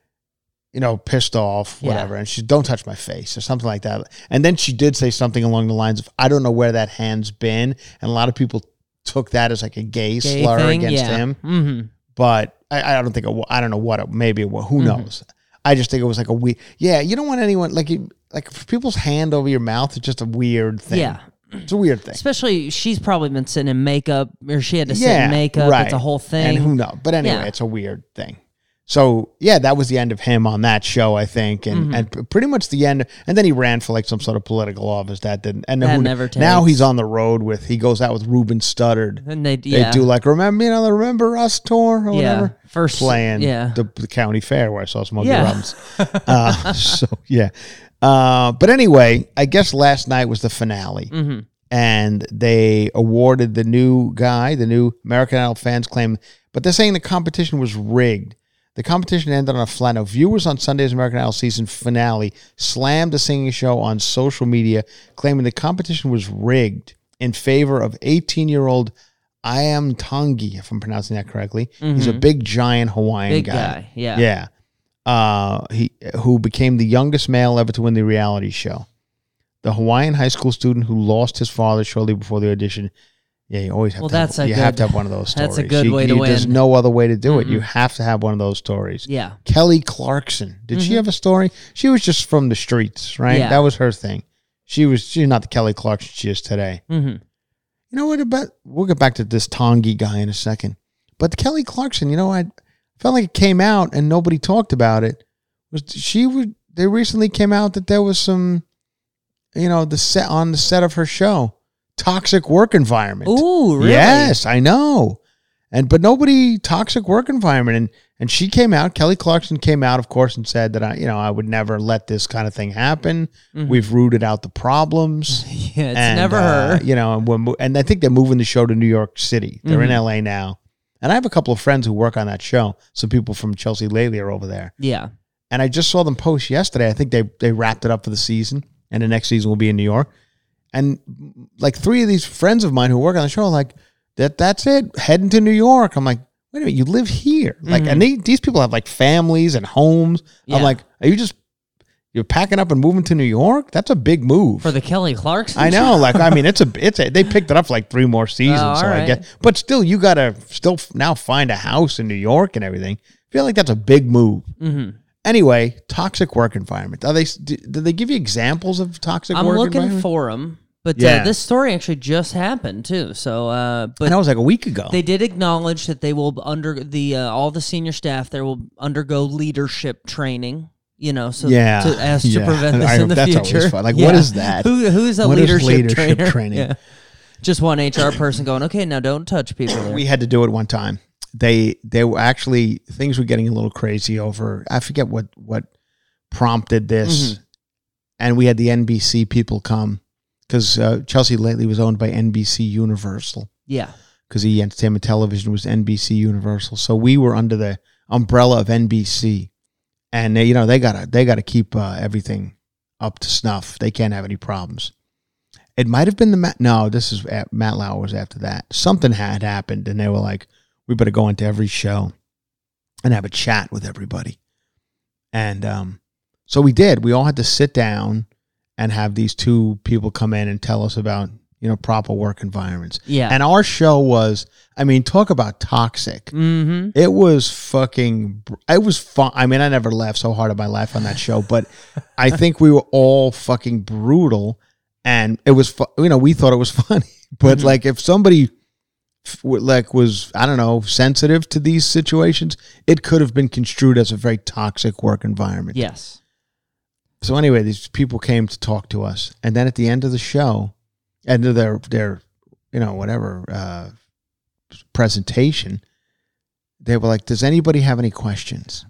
you know, pissed off, Yeah. whatever. And she don't touch my face or something like that. And then she did say something along the lines of, I don't know where that hand's been. And a lot of people took that as like a gay, Gay slur thing? against Yeah. him. Mm-hmm. But I, I don't think, it, I don't know what, it, maybe, it, who Mhm. knows? I just think it was like a weird, yeah, you don't want anyone, like, like for people's hand over your mouth, is just a weird thing. Yeah. It's a weird thing. Especially, she's probably been sitting in makeup, or she had to sit in makeup. Right. It's a whole thing. And who knows? But anyway, Yeah. it's a weird thing. So yeah, that was the end of him on that show, I think, and Mhm. and pretty much the end. And then he ran for like some sort of political office that didn't. And That who, never now he's on the road with. He goes out with Ruben Studdard. And they, They do like remember you know the Remember Us tour or Yeah. whatever. First- playing yeah. the, the county fair where I saw Smokey Yeah. Robinson. uh, so yeah, uh, but anyway, I guess last night was the finale hmm and they awarded the new guy, the new American Idol fans claim, but they're saying the competition was rigged. The competition ended on a flat note. Viewers on Sunday's American Idol season finale slammed the singing show on social media, claiming the competition was rigged in favor of 18 year old Iam Tongi, if I'm pronouncing that correctly. He's a Mhm. big, giant Hawaiian Big guy. guy. Yeah. Yeah. Uh, he who became the youngest male ever to win the reality show. The Hawaiian high school student who lost his father shortly before the audition. Yeah, you always have Well, to. have- that's a you have to have one of those stories. that's a good You- way to you- There's win. no other way to do it. You Mm-mm. have to have one of those stories. Yeah. Kelly Clarkson. Did she Mhm. have a story? She was just from the streets, right? Yeah. That was her thing. She was. She's not the Kelly Clarkson she is today. hmm You know what? About we'll get back to this Tongi guy in a second. But Kelly Clarkson, you know, I felt like it came out and nobody talked about it. Was she would? They recently came out that there was some, you know, the set on the set of her show, toxic work environment. Ooh, really? Yes, I know. And but nobody toxic work environment and and she came out. Kelly Clarkson came out, of course, and said that I, you know, I would never let this kind of thing happen. Mhm. We've rooted out the problems. Yeah, it's And, never uh, her. you know, and, we're, and I think they're moving the show to New York City. They're in Mhm. LA now. And I have a couple of friends who work on that show. Some people from Chelsea lately are over there. Yeah. And I just saw them post yesterday. I think they they wrapped it up for the season, and the next season will be in New York. And like three of these friends of mine who work on the show are like, that that's it, heading to New York. I'm like, wait a minute, you live here. Like, Mhm. and they, these people have like families and homes. Yeah. I'm like, are you just you're packing up and moving to New York? That's a big move. For the Kelly Clarkson. I know, like I mean, it's a it's a they picked it up for like three more seasons, Oh, so I guess. But still, you gotta still now find a house in New York and everything. I feel like that's a big move. hmm Anyway, toxic work environment. Are they? Did, did they give you examples of toxic I'm work looking for them, But Yeah. uh, this story actually just happened too. So, uh, but and that was like a week ago. they did acknowledge that they will under the uh, all the senior staff there will undergo leadership training. You know, so Yeah, to, as to yeah. prevent this I- in the that's always future. fun. Like, what is that? Who who's a What is leadership, leadership trainer? training? Just one HR person going, okay, now don't touch people. There. we had to do it one time. They they were actually things were getting a little crazy over. I forget what what prompted this, Mm-hmm. and we had the NBC people come because uh, Chelsea lately was owned by NBC Universal yeah, because E Entertainment Television was NBC Universal. So we were under the umbrella of NBC, and they, you know they gotta they gotta keep uh, everything up to snuff. They can't have any problems. It might have been the Matt. No, this is at, Matt Lauer was after that. Something had happened, and they were like, "We better go into every show and have a chat with everybody." And um, so we did. We all had to sit down and have these two people come in and tell us about you know proper work environments. yeah. And our show was, I mean, talk about toxic. mm-hmm. It was fucking. It was fun. I mean, I never laughed so hard in my life on that show, but I think we were all fucking brutal, and it was. fu- You know, we thought it was funny, but Mm-hmm. like if somebody like was I don't know sensitive to these situations, it could have been construed as a very toxic work environment. Yes. So anyway, these people came to talk to us, and then at the end of the show, end of their their you know whatever uh, presentation, they were like, "Does anybody have any questions?"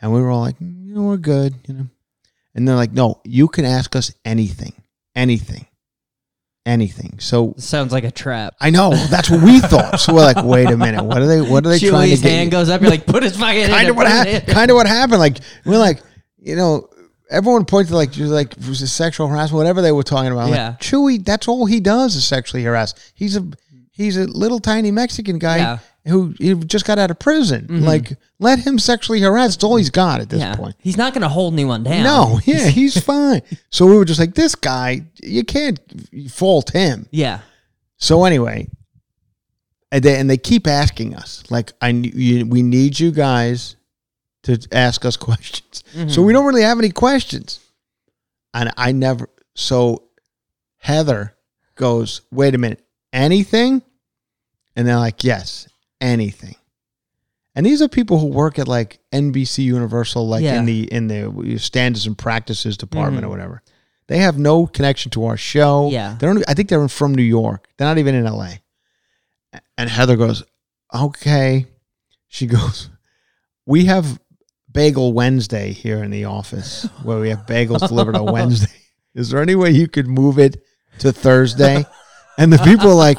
And we were all like, "Mm, "You know, we're good," you know. And they're like, "No, you can ask us anything, anything, anything." So Sounds like a trap. I know that's what we thought. So we're like, "Wait a minute, what are they? What are they trying to Chewy's get?" hand goes up. You're like, put his fucking kind of what happened. Kind of what happened. Like we're like, you know, everyone pointed like you like it was a sexual harassment, whatever they were talking about. I'm Yeah. Like, Chewy, that's all he does is sexually harass. He's a he's a little tiny Mexican guy Yeah. who he just got out of prison. Mm-hmm. Like, let him sexually harass. It's all he's got at this yeah. point. He's not going to hold anyone down. No, yeah, he's fine. So we were just like, this guy, you can't fault him. Yeah. So anyway, and they, and they keep asking us, like, I you, we need you guys to ask us questions. So we don't really have any questions, and I never. So Heather goes, wait a minute, anything? And they're like, yes, anything. And these are people who work at like NBC Universal, like Yeah. in the in the standards and practices department Mhm. or whatever. They have no connection to our show. Yeah. They don't. I think they're from New York. They're not even in L.A. And Heather goes, "Okay." She goes, "We have Bagel Wednesday here in the office, where we have bagels delivered on Wednesday. Is there any way you could move it to Thursday?" And the people are like,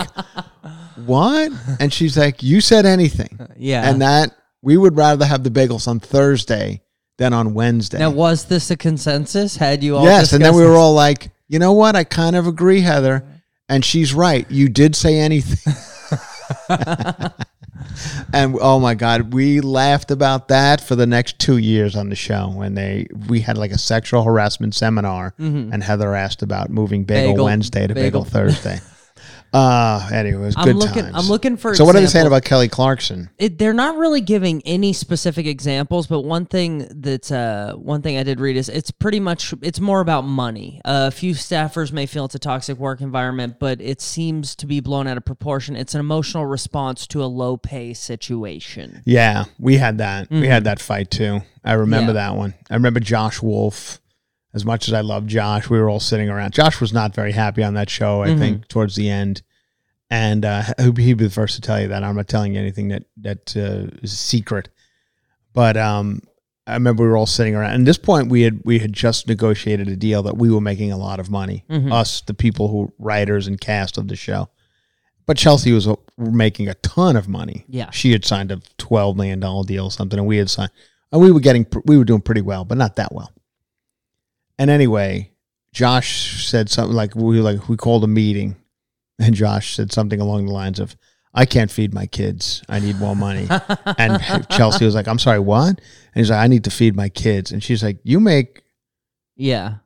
"What?" And she's like, "You said anything." Yeah. And that we would rather have the bagels on Thursday than on Wednesday. now, was this a consensus? Had you all yes, and then we were all like, you know what? I kind of agree, Heather, and she's right. You did say anything. and oh my god, we laughed about that for the next two years on the show when they we had like a sexual harassment seminar, and Heather asked about moving Bagel, Mm-hmm. Bagel- Wednesday to Bagel, Bagel- Thursday. Uh anyway, it was I'm good looking- times. I'm looking for So what are they saying about Kelly Clarkson? it, they're not really giving any specific examples, but one thing that uh, one thing I did read is it's pretty much it's more about money. Uh, a few staffers may feel it's a toxic work environment, but it seems to be blown out of proportion. It's an emotional response to a low pay situation. Yeah, we had that. We had that fight too. I remember Mm-hmm. Yeah. that one. I remember Josh Wolf. As much as I love Josh, we were all sitting around. Josh was not very happy on that show. I Mm-hmm. think towards the end, and uh, he'd be the first to tell you that. I'm not telling you anything that that uh, is a secret. But um, I remember we were all sitting around. And at this point, we had we had just negotiated a deal that we were making a lot of money. Mm-hmm. Us, the people who writers and cast of the show. But Chelsea was uh, making a ton of money. Yeah. she had signed a twelve million dollar deal or something, and we had signed, and we were getting we were doing pretty well, but not that well. And anyway, Josh said something like we like we called a meeting, and Josh said something along the lines of, "I can't feed my kids. I need more money." and Chelsea was like, "I'm sorry, what?" And he's like, "I need to feed my kids." And she's like, "You make Yeah,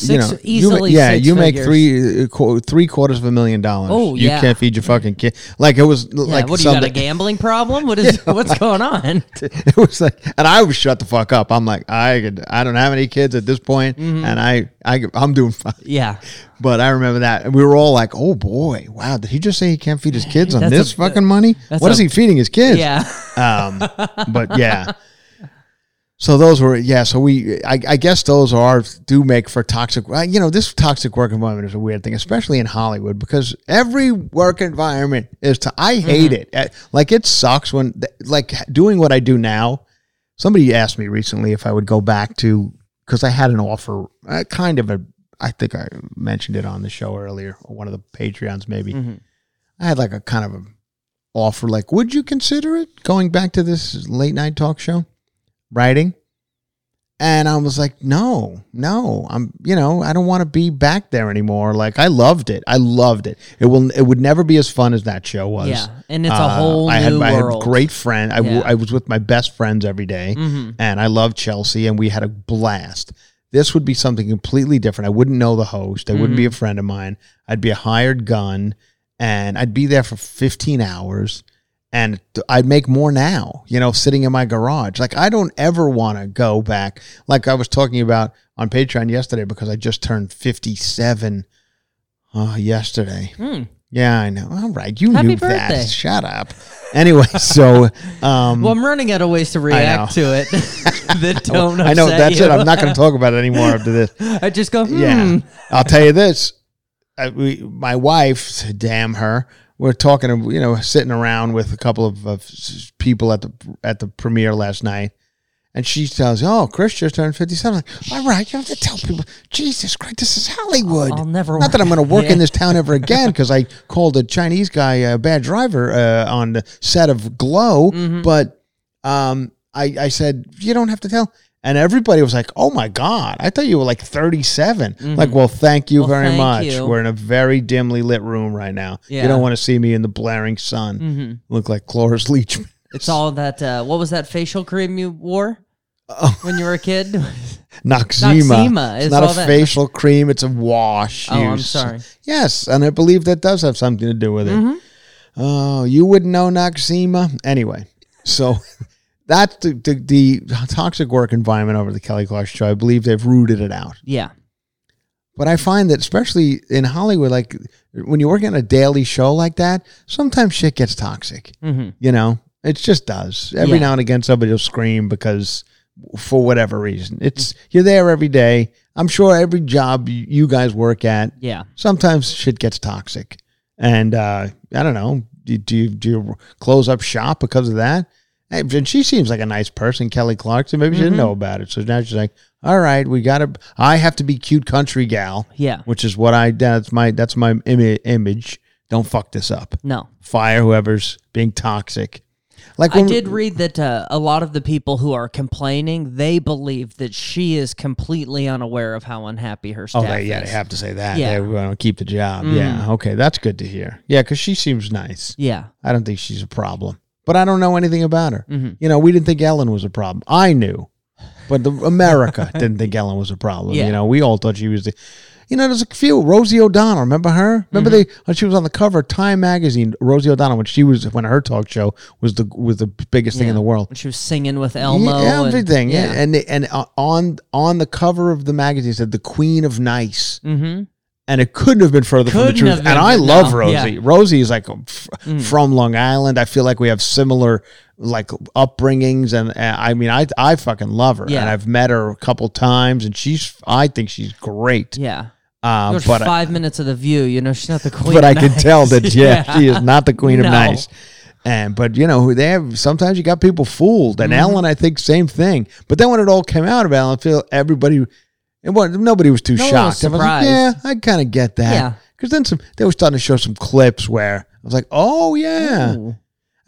you know, easily you, yeah, six you make figures. three uh, three quarters of a million dollars. Oh, you yeah. can't feed your fucking kid. Like it was Yeah, like what do you got a gambling problem? What is what's going on? it was like, and I was shut the fuck up. I'm like, I could, I don't have any kids at this point, Mm-hmm. and I, I, I'm doing fine. Yeah, But I remember that, and we were all like, "Oh boy, wow! Did he just say he can't feed his kids on That's this a- fucking money? What is a- he feeding his kids?" yeah. Um, but yeah. So those were yeah. So we I, I guess those are do make for toxic. uh, You know, this toxic work environment is a weird thing, especially in Hollywood, because every work environment is. To, I hate it. Uh, Like it sucks when like doing what I do now. Somebody asked me recently if I would go back to because I had an offer, uh, kind of a. I think I mentioned it on the show earlier, or one of the Patreons maybe. I had like a kind of a offer, like, would you consider it going back to this late night talk show, writing? And I was like, no, no, I'm, you know, I don't want to be back there anymore. Like, I loved it. I loved it. It will, it would never be as fun as that show was. Uh, Yeah, and it's a whole I had, new I had world. great friend. I, w- Yeah. I was with my best friends every day, Mhm. and I loved Chelsea, and we had a blast. This would be something completely different. I wouldn't know the host. I wouldn't be Mm-hmm. a friend of mine. I'd be a hired gun, and I'd be there for 15 hours, and I'd make more now. You know, sitting in my garage. Like I don't ever want to go back. Like I was talking about on Patreon yesterday because I just turned 57 uh, yesterday. Hmm. Yeah, I know. All right, you Happy knew birthday. that. Shut up. Anyway, so um, Well, I'm running out of ways to react to it that don't. I know that's you. it. I'm not going to talk about it anymore after this. I just go. Hmm. Yeah, I'll tell you this. I, we, my wife, damn her, we're talking. You know, sitting around with a couple of, of people at the at the premiere last night, and she tells, "Oh, Chris just turned 57." I'm like, all right, you have to tell people. Jesus Christ, this is Hollywood. I'll never Not that I'm going to work Yeah. in this town ever again because I called a Chinese guy a bad driver uh, on the set of Glow, Mm-hmm. but um, I, I said, you don't have to tell. And everybody was like, oh my God, I thought you were like 37. Like, well, thank you Mm-hmm. Well, very thank much. you. We're in a very dimly lit room right now. Yeah. You don't want to see me in the blaring sun. Mm-hmm. Look like Cloris Leachman. It's all that. Uh, what was that facial cream you wore Oh. when you were a kid? Noxzema. Noxzema It's not a that. facial cream, it's a wash. Oh, I'm sorry. Yes, and I believe that does have something to do with it. Mm-hmm. Oh, you wouldn't know Noxzema Anyway, so that's the, the, the toxic work environment over the Kelly Clarkson show. I believe they've rooted it out. yeah. But I find that especially in Hollywood, like when you're working on a daily show like that, sometimes shit gets toxic. Mm-hmm. You know, it just does. Every Yeah. now and again, somebody will scream because for whatever reason, it's you're there every day. I'm sure every job you- guys work at, Yeah. sometimes shit gets toxic, and uh, I don't know. Do, do you do you close up shop because of that? And she seems like a nice person, Kelly Clarkson. Maybe she didn't Mm-hmm. know about it, so now she's like, "All right, we got to. I have to be cute country gal." Yeah. which is what I that's my that's my Im- image. Don't fuck this up. No. Fire whoever's being toxic. Like I when, did read that uh, a lot of the people who are complaining, they believe that she is completely unaware of how unhappy her Oh, staff they, yeah, is. they have to say that. Yeah. They want to keep the job. Mm. Yeah, okay, that's good to hear. Yeah, because she seems nice. Yeah. I don't think she's a problem, but I don't know anything about her. Mhm. You know, we didn't think Ellen was a problem. I knew, but the America didn't think Ellen was a problem. Yeah. You know, we all thought she was the. You know, there's a few. Rosie O'Donnell, remember her? Remember Mm-hmm. they? When she was on the cover of Time magazine. Rosie O'Donnell, when she was when her talk show was the was the biggest thing in the world. When she was singing with Elmo. Yeah, everything. yeah, yeah. and they- and uh, on on the cover of the magazine said the Queen of Nice, mm-hmm. And it couldn't have been further from the truth. And I no, love Rosie. yeah. Mm. Rosie is like f- from Long Island. I feel like we have similar like upbringings, and uh, I mean, I I fucking love her, Yeah. and I've met her a couple times, and she's I think she's great. Yeah. Um, There's but I- five minutes of the view. You know, she's not the queen. but I of can tell that yeah, she is not the queen of nice. And but you know they have sometimes you got people fooled, and Mm-hmm. Ellen I think same thing. But then when it all came out of Ellen, I feel everybody, it nobody was too No one was shocked. I was like, yeah, I kind of get that. Yeah. because then some they were starting to show some clips where I was like, oh yeah, Ooh.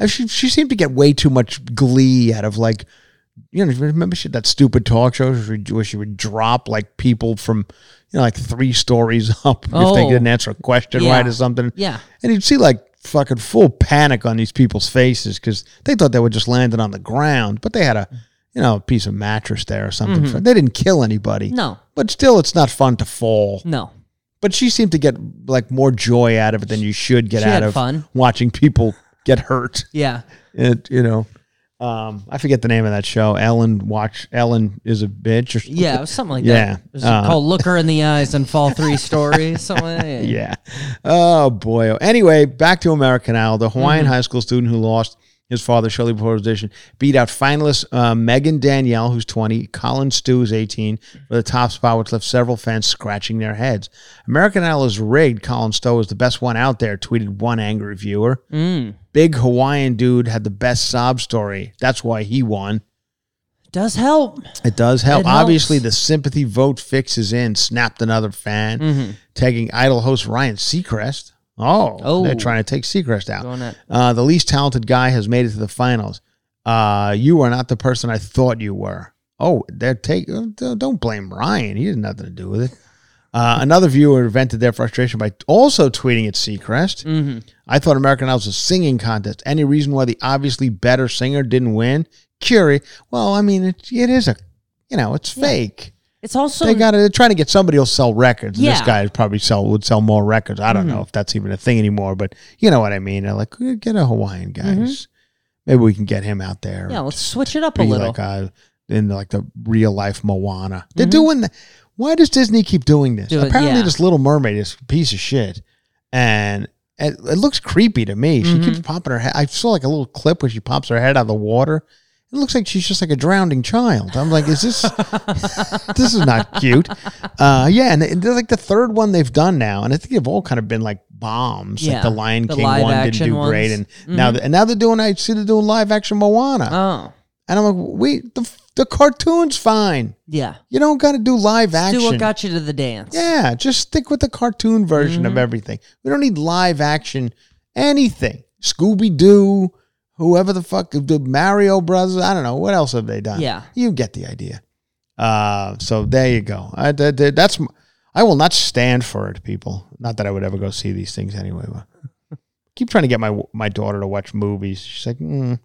she she seemed to get way too much glee out of like. You know, remember she, that stupid talk show where she, would drop like people from, you know, like three stories up if they Oh. didn't answer a question Yeah. right or something. Yeah. And you'd see like fucking full panic on these people's faces because they thought they were just landing on the ground, but they had a, you know, a piece of mattress there or something. They didn't kill anybody. Mm-hmm. No. But still, it's not fun to fall. No. But she seemed to get like more joy out of it than you should get She out of fun. watching people get hurt. Yeah. It, you know, um, I forget the name of that show. Ellen watch. Ellen is a bitch. Or something. Yeah, it was something like Yeah. that. It was Uh, called Look Her in the Eyes and Fall Three Stories. Something like that. yeah. Oh boy. Anyway, back to American Idol. The Hawaiian Mm-hmm. high school student who lost his father shortly before his audition beat out finalists uh, Megan Danielle, who's 20, Colin Stew, who's 18, for the top spot, which left several fans scratching their heads. American Idol is rigged. Colin Stough is the best one out there, tweeted one angry viewer. Mm. Big Hawaiian dude had the best sob story. That's why he won. Does help. It does help. It helps. Obviously, the sympathy vote fixes in, snapped another fan, Mm-hmm. taking Idol host Ryan Seacrest. Oh, Oh. they're trying to take Seacrest out. Uh, the least talented guy has made it to the finals. Uh, you are not the person I thought you were. Oh, they're take. uh, Don't blame Ryan. He had nothing to do with it. Uh, another viewer vented their frustration by also tweeting at Seacrest. Mm-hmm. I thought American Idol was a singing contest. Any reason why the obviously better singer didn't win? Curie. Well, I mean, it, it is a, you know, it's fake. It's also they got. They're trying to get somebody who'll sell records. And This Yeah. guy probably sell would sell more records. I don't know if that's even a thing anymore, but you know what I mean. They're like, "Eh, get a Hawaiian guys. Maybe we can get him out there. yeah. Let's switch it up a little. like uh, in like the real life Moana. They're doing. The, why does Disney keep doing this? Do it, Apparently, yeah. this Little Mermaid is a piece of shit, and it, it looks creepy to me. She Mm-hmm. keeps popping her head. I saw like a little clip where she pops her head out of the water. It looks like she's just like a drowning child. I'm like, is this this is not cute? Uh, yeah, and they're like the third one they've done now, and I think they've all kind of been like bombs. Yeah, like the Lion the King one didn't do great, ones. and now and now they're doing. I see they're doing live action Moana, oh, and I'm like, wait, the the cartoon's fine. yeah. You don't got to do live action. Do what got you to the dance. Yeah, just stick with the cartoon version Mm-hmm. of everything. We don't need live action anything. Scooby Doo, whoever the fuck, the Mario Brothers. I don't know what else have they done. Yeah. you get the idea. Uh, so there you go. I, that, that- that's I will not stand for it, people. Not that I would ever go see these things anyway. But keep trying to get my my daughter to watch movies. She's like, mm.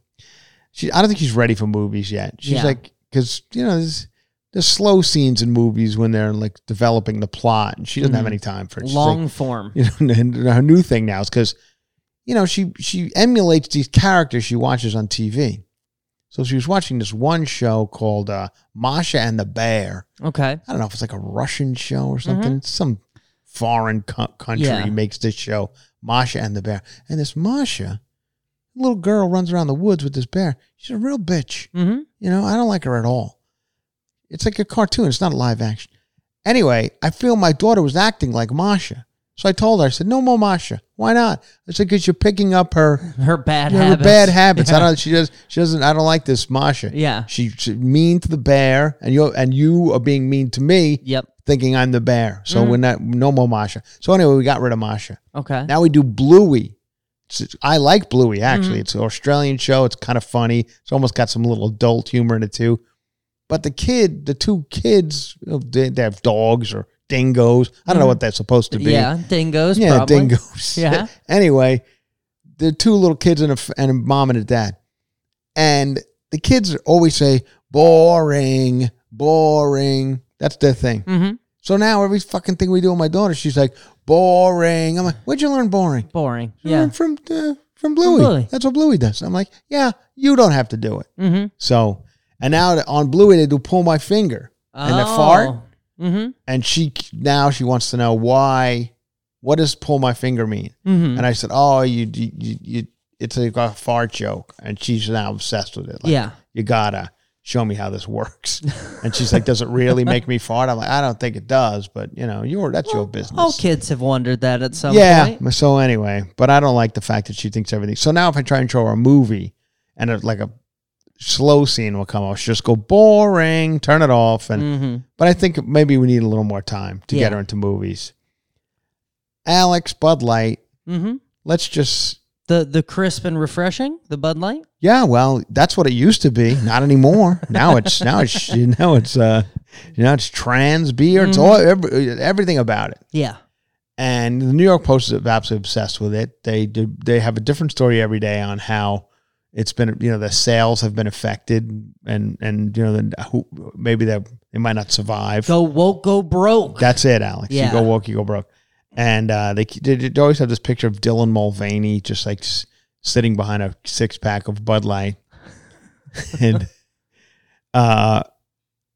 she. I don't think she's ready for movies yet. She's Yeah. like, because you know, there's there's slow scenes in movies when they're like developing the plot, and she doesn't have any time for it. She's like, Mm-hmm. Long form. you know, and her new thing now is because, you know, she she emulates these characters she watches on TV. So she was watching this one show called uh, Masha and the Bear. Okay. I don't know if it's like a Russian show or something. It's some foreign co- country Yeah. makes this show, Masha and the Bear. And this Masha, little girl, runs around the woods with this bear. She's a real bitch. Mm-hmm. You know, I don't like her at all. It's like a cartoon. It's not live action. Anyway, I feel my daughter was acting like Masha. So I told her, I said, no more Masha. Why not? I said, because you're picking up her, Her bad her habits. bad habits. I don't, she does, she doesn't, I don't like this Masha. Yeah. She, she's mean to the bear and you and you are being mean to me Yep. thinking I'm the bear. So Mm-hmm. we're not, no more Masha. So anyway, we got rid of Masha. Okay. Now we do Bluey. It's- I like Bluey actually. Mm-hmm. It's an Australian show. It's kind of funny. It's almost got some little adult humor in it too. But the kid, the two kids, you know, they, they have dogs or dingoes. I don't know what that's supposed to be. Yeah. Dingoes. yeah, probably. dingoes. Yeah. anyway, the two little kids and a, and a mom and a dad, and the kids always say boring, boring. That's their thing. Mm-hmm. So now every fucking thing we do with my daughter, she's like boring. I'm like, where'd you learn boring? Boring. Yeah. from uh, from Bluey. Bluey. That's what Bluey does. I'm like, yeah, you don't have to do it. Mm-hmm. So, and now on Bluey they do pull my finger and the fart, Mm-hmm. and she now she wants to know why. What does pull my finger mean? Mm-hmm. And I said, oh, you you, you, you it's like a fart joke, and she's now obsessed with it. Like, Yeah. you gotta show me how this works. and she's like, does it really make me fart? I'm like, I don't think it does, but you know, your that's your business. All kids have wondered that at some point. yeah. point. So anyway, but I don't like the fact that she thinks everything. So now if I try and show her a movie and a, like a slow scene will come off, she'll just go boring, turn it off, and Mm-hmm. but I think maybe we need a little more time to get her into movies. Alex Bud Light. Mm-hmm. Let's just The the crisp and refreshing, the Bud Light. yeah. Well, that's what it used to be. Not anymore. now it's now it's you know it's uh you know it's trans beer. It's all every, everything about it. Yeah. and the New York Post is absolutely obsessed with it. They do, they have a different story every day on how it's been you know the sales have been affected, and and you know the, who, maybe they they might not survive. Go woke, go broke. That's it, Alex. Yeah. You go woke, you go broke. And uh, they, they they always have this picture of Dylan Mulvaney just like s- sitting behind a six pack of Bud Light, and uh,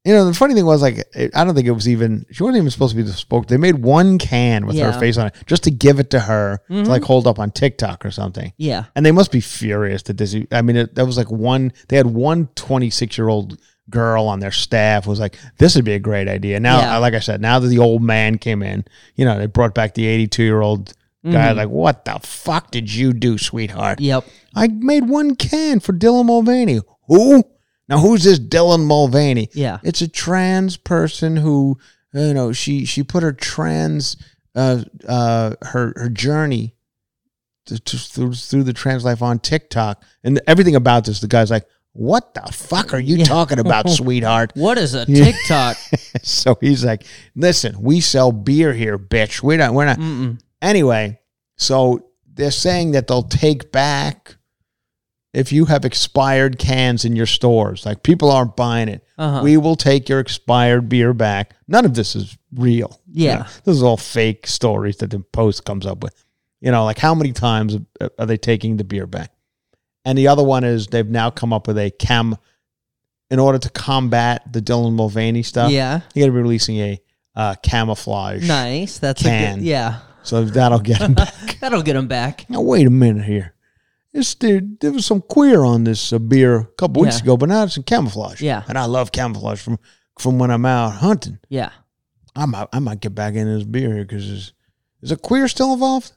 you know the funny thing was like it- I don't think it was even she wasn't even supposed to be the spoke. They made one can with Yeah. her face on it just to give it to her to like hold up on TikTok or something. Yeah. And they must be furious that this, I mean, it, that was like one. They had one 26 year old girl on their staff was like, "This would be a great idea." Now, Yeah. like I said, now that the old man came in, you know, they brought back the 82 year old guy. Mhm. Like, what the fuck did you do, sweetheart? Yep. I made one can for Dylan Mulvaney. Who? Now, who's this Dylan Mulvaney? Yeah. It's a trans person who, you know, she she put her trans, uh, uh, her her journey to, to, through through the trans life on TikTok, and everything about this. The guy's like, "What the fuck are you Yeah. talking about, sweetheart?" What is a TikTok? so he's like, "Listen, we sell beer here, bitch. We're not. We're not." Mm-mm. Anyway, so they're saying that they'll take back if you have expired cans in your stores. Like people aren't buying it. Uh-huh. We will take your expired beer back. None of this is real. You Yeah. know, this is all fake stories that the Post comes up with. You know, like how many times are they taking the beer back? And the other one is they've now come up with a cam in order to combat the Dylan Mulvaney stuff. Yeah. You're going to be releasing a uh, camouflage. Nice. That's a good. Yeah. So that'll get them back. That'll get him back. Now wait a minute here. This there, there was some queer on this uh, beer a couple weeks Yeah. ago, but now it's in camouflage. Yeah. and I love camouflage from from when I'm out hunting. Yeah. I might I might get back into this beer here because is is a queer still involved?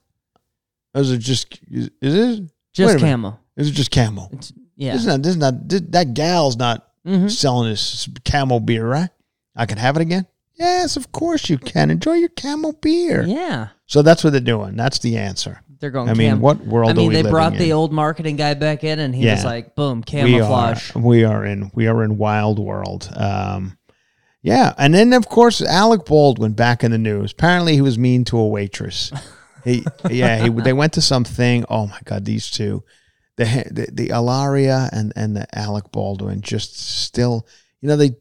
Or is it just is, is it Just wait a minute. camo. Is it just camo? It's, yeah. This is not this is not this, that gal's not Mhm. selling this camo beer, right? I can have it again. Yes, of course you can. Enjoy your camo beer. Yeah. So that's what they're doing. That's the answer. They're going. I mean, cam- what world I mean, they brought in? the old marketing guy back in, and he was like, "Boom, camouflage." We are, we are in we are in wild world. Um, yeah, and then of course Alec Baldwin back in the news. Apparently, he was mean to a waitress. He yeah, he, they went to something. Oh my god, these two, the the, the Hilaria and and the Alec Baldwin, just still. You know they,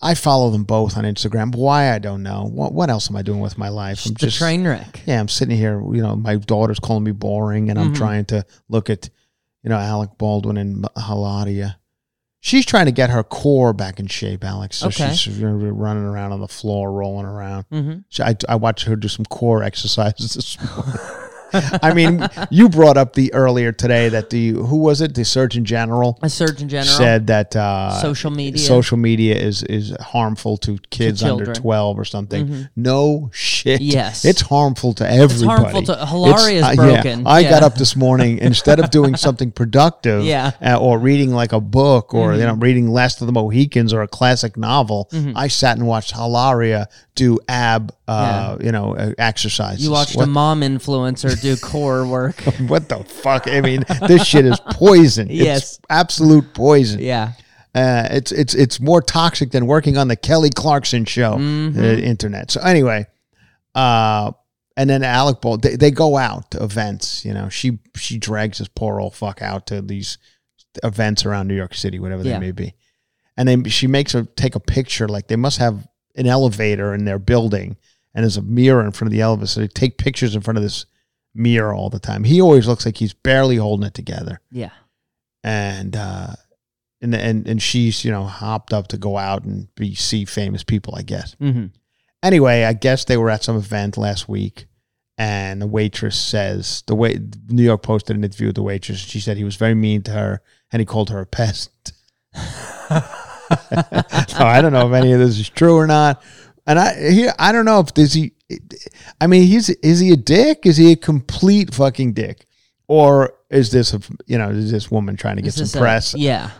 I follow them both on Instagram. Why I don't know. What what else am I doing with my life? I'm the train wreck. yeah, I'm sitting here. You know, my daughter's calling me boring, and I'm Mhm. trying to look at, you know, Alec Baldwin and Hilaria. She's trying to get her core back in shape, Alex. So Okay. she's you know, running around on the floor, rolling around. Mhm. So I, I watched her do some core exercises this morning. I mean, you brought up the earlier today that the who was it? The Surgeon General A Surgeon General said that uh, Social media. social media is is harmful to kids under twelve or something. Mhm. No shit. Yes. it's harmful to everybody. It's harmful to- Hilaria is It's- broken. I got up this morning instead of doing something productive, Yeah. uh, or reading like a book, or you know, reading Last of the Mohicans or a classic novel. Mhm. I sat and watched Hilaria do ab, uh, you know, uh, exercises. You watched What- a mom influencer do core work. what the fuck? I mean, this shit is poison. Yes. It's absolute poison. Yeah. Uh, it's it's it's more toxic than working on the Kelly Clarkson show, uh, internet. So anyway, uh, and then Alec Ball, they, they go out to events. You know, she she drags this poor old fuck out to these events around New York City, whatever Yeah. they may be, and then she makes her take a picture. Like they must have an elevator in their building, and there's a mirror in front of the elevator. So they take pictures in front of this mirror all the time. He always looks like he's barely holding it together Yeah. and uh and and and she's you know hopped up to go out and be see famous people i guess Mm-hmm. anyway i guess they were at some event last week and the waitress says the way new york post did an interview with the waitress she said he was very mean to her and he called her a peasant so i don't know if any of this is true or not. And i here i don't know if does he i mean he's is he a dick? Is he a complete fucking dick? Or is this a you know is this woman trying to get Is some this a- press? yeah.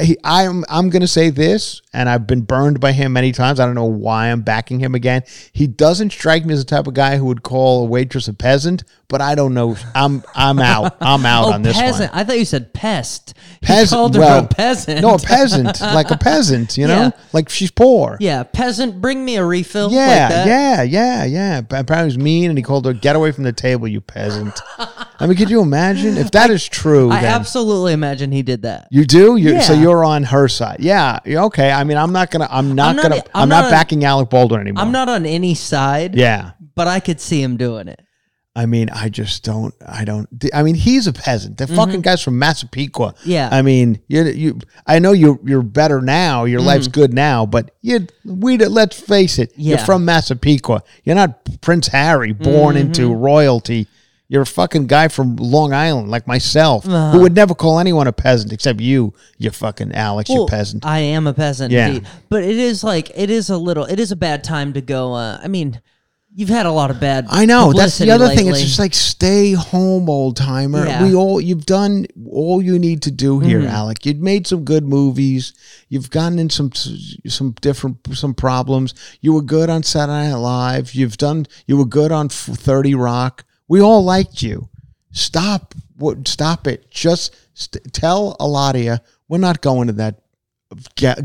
He, I'm I'm gonna say this, and I've been burned by him many times. I don't know why I'm backing him again. He doesn't strike me as the type of guy who would call a waitress a peasant, but I don't know. I'm I'm out. I'm out oh, on this peasant. one. I thought you said pest. He Peasant. called her well, a peasant. No, a peasant, like a peasant. You know, Yeah. like she's poor. Yeah, peasant. Bring me a refill. Yeah, like that. yeah, yeah, yeah. But Apparently, he was mean, and he called her, "Get away from the table, you peasant." I mean, could you imagine if that is true? I then absolutely imagine he did that. you do. You so Yeah. you're on her side. Yeah. yeah, Okay. I mean, I'm not gonna. I'm not, not- gonna. I'm, I'm not, not- backing Alec Baldwin anymore. I'm not on any side. Yeah. but I could see him doing it. I mean, I just don't. I don't. I mean, he's a peasant. The fucking guy's from Massapequa. Mm-hmm. Yeah. I mean, you. You. I know you. You're better now. Your life's good now. But you. We. Let's face it. You're Mm-hmm. Yeah. from Massapequa. You're not Prince Harry, born into Mm-hmm. royalty. You're a fucking guy from Long Island, like myself, Uh-huh. who would never call anyone a peasant except you. You fucking Alex. you peasant. I am a peasant. Yeah. indeed. but it is like it is a little. It is a bad time to go. Uh, I mean, you've had a lot of bad. I know that's the other thing. It's just like stay home, old timer. Yeah. We all you've done all you need to do here, Mhm. Alec. You've made some good movies. You've gotten in some some different some problems. You were good on Saturday Night Live. You've done. You were good on Thirty Rock. We all liked you. Stop. What? Stop it. Just st- tell Hilaria we're not going to that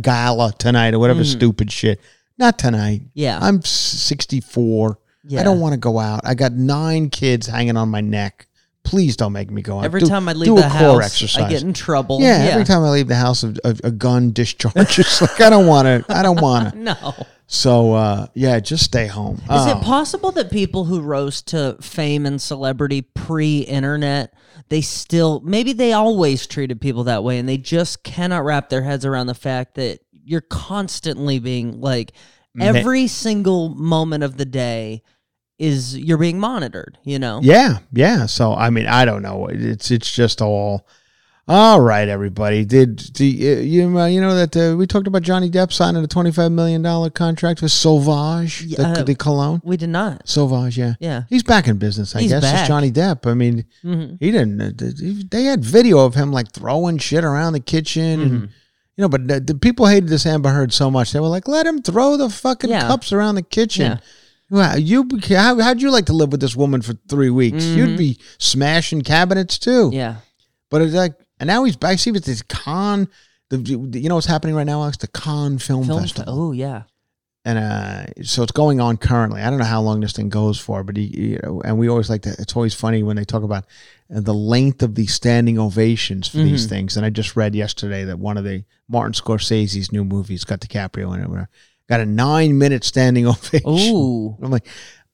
gala tonight or whatever mm. stupid shit. Not tonight. Yeah. I'm 64. Yeah. I don't want to go out. I got nine kids hanging on my neck. Please don't make me go out. Every Do- time I leave the house, exercise. I get in trouble. yeah, every time I leave the house, a, a, a gun discharges. like I don't want to. I don't want to. No. So uh, yeah, just stay home. Is Oh. it possible that people who rose to fame and celebrity pre-internet, they still maybe they always treated people that way, and they just cannot wrap their heads around the fact that you're constantly being like every single moment of the day is you're being monitored. You know? Yeah, yeah. So I mean, I don't know. It's it's just all. All right, everybody. Did, do you you, uh, you know that uh, we talked about Johnny Depp signing a twenty five million dollar contract with Sauvage, the, Yeah, uh, the cologne? We did not. Sauvage, yeah, Yeah. He's back in business, I He's guess. It's. Johnny Depp. I mean, Mhm. he didn't. uh, They had video of him like throwing shit around the kitchen, Mm-hmm. and you know. But the, the people hated this Amber Heard so much. They were like, "Let him throw the fucking Yeah. cups around the kitchen." Yeah. Wow, you how, how'd you like to live with this woman for three weeks? You'd be smashing cabinets too. Mm-hmm. Yeah. But it's like, and now he's back. See with this con. The, you know what's happening right now, Alex? The Cannes Film, Film. Festival Oh yeah. and uh, so it's going on currently. I don't know how long this thing goes for, but he, you know, and we always like to. It's always funny when they talk about the length of the standing ovations for these things. And I just read yesterday that one of the Martin Scorsese's new movies got DiCaprio in it. whatever, Got a nine minute standing ovation. Ooh. I'm like,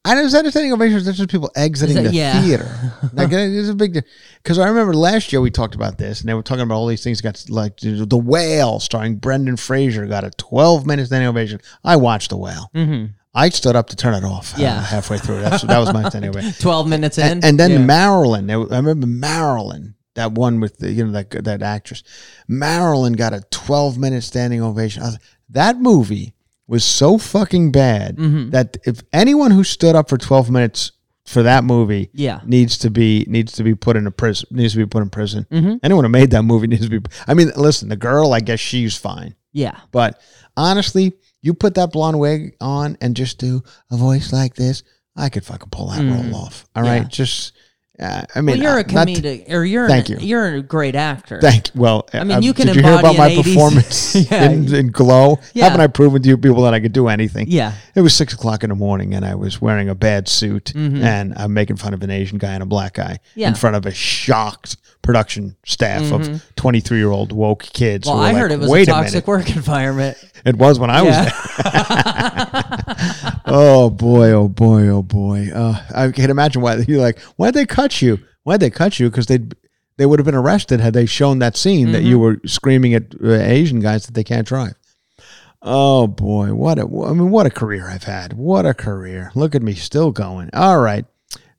I don't is that a standing ovation. That's just people exiting that- the yeah. theater. Like it's a big because I remember last year we talked about this and they were talking about all these things. Got like the Whale starring Brendan Fraser got a 12 minute standing ovation. I watched the Whale. Mm-hmm. I stood up to turn it off. uh, Yeah. halfway through. That's that was my standing ovation. Twelve minutes in, And, and then Yeah. Marilyn. I remember Marilyn. That one with the you know that that actress, Marilyn got a 12 minute standing ovation. I was, that movie was so fucking bad Mm-hmm. that if anyone who stood up for 12 minutes for that movie Yeah. needs to be needs to be put in a prison needs to be put in prison. Mm-hmm. Anyone who made that movie needs to be. I mean, listen, the girl, I guess she's fine. Yeah. But honestly, you put that blonde wig on and just do a voice like this, I could fucking pull that roll off. All right, Mm. Yeah. just uh, I mean, well, you're uh, a comedic, or you're Thank an, you. You're a great actor. Thank you. Well, I mean, uh, you can Did you hear about my 80s performance Yeah. in, in Glow? Yeah. Haven't I proven to you people that I could do anything? Yeah. It was six o'clock in the morning, and I was wearing a bad suit, Mhm. and I'm making fun of an Asian guy and a black guy Yeah. in front of a shocked production staff of 23 year old woke kids. Well, I like, heard it was a a toxic minute. work environment. It was when I was there. oh boy, oh boy, oh boy. Uh, I can't imagine why you're like, why'd they cut you? Why'd they cut you? Because they they would have been arrested had they shown that scene that Mm-hmm. you were screaming at uh, Asian guys that they can't drive. Oh boy, what a I mean, what a career I've had. What a career. Look at me, still going. All right.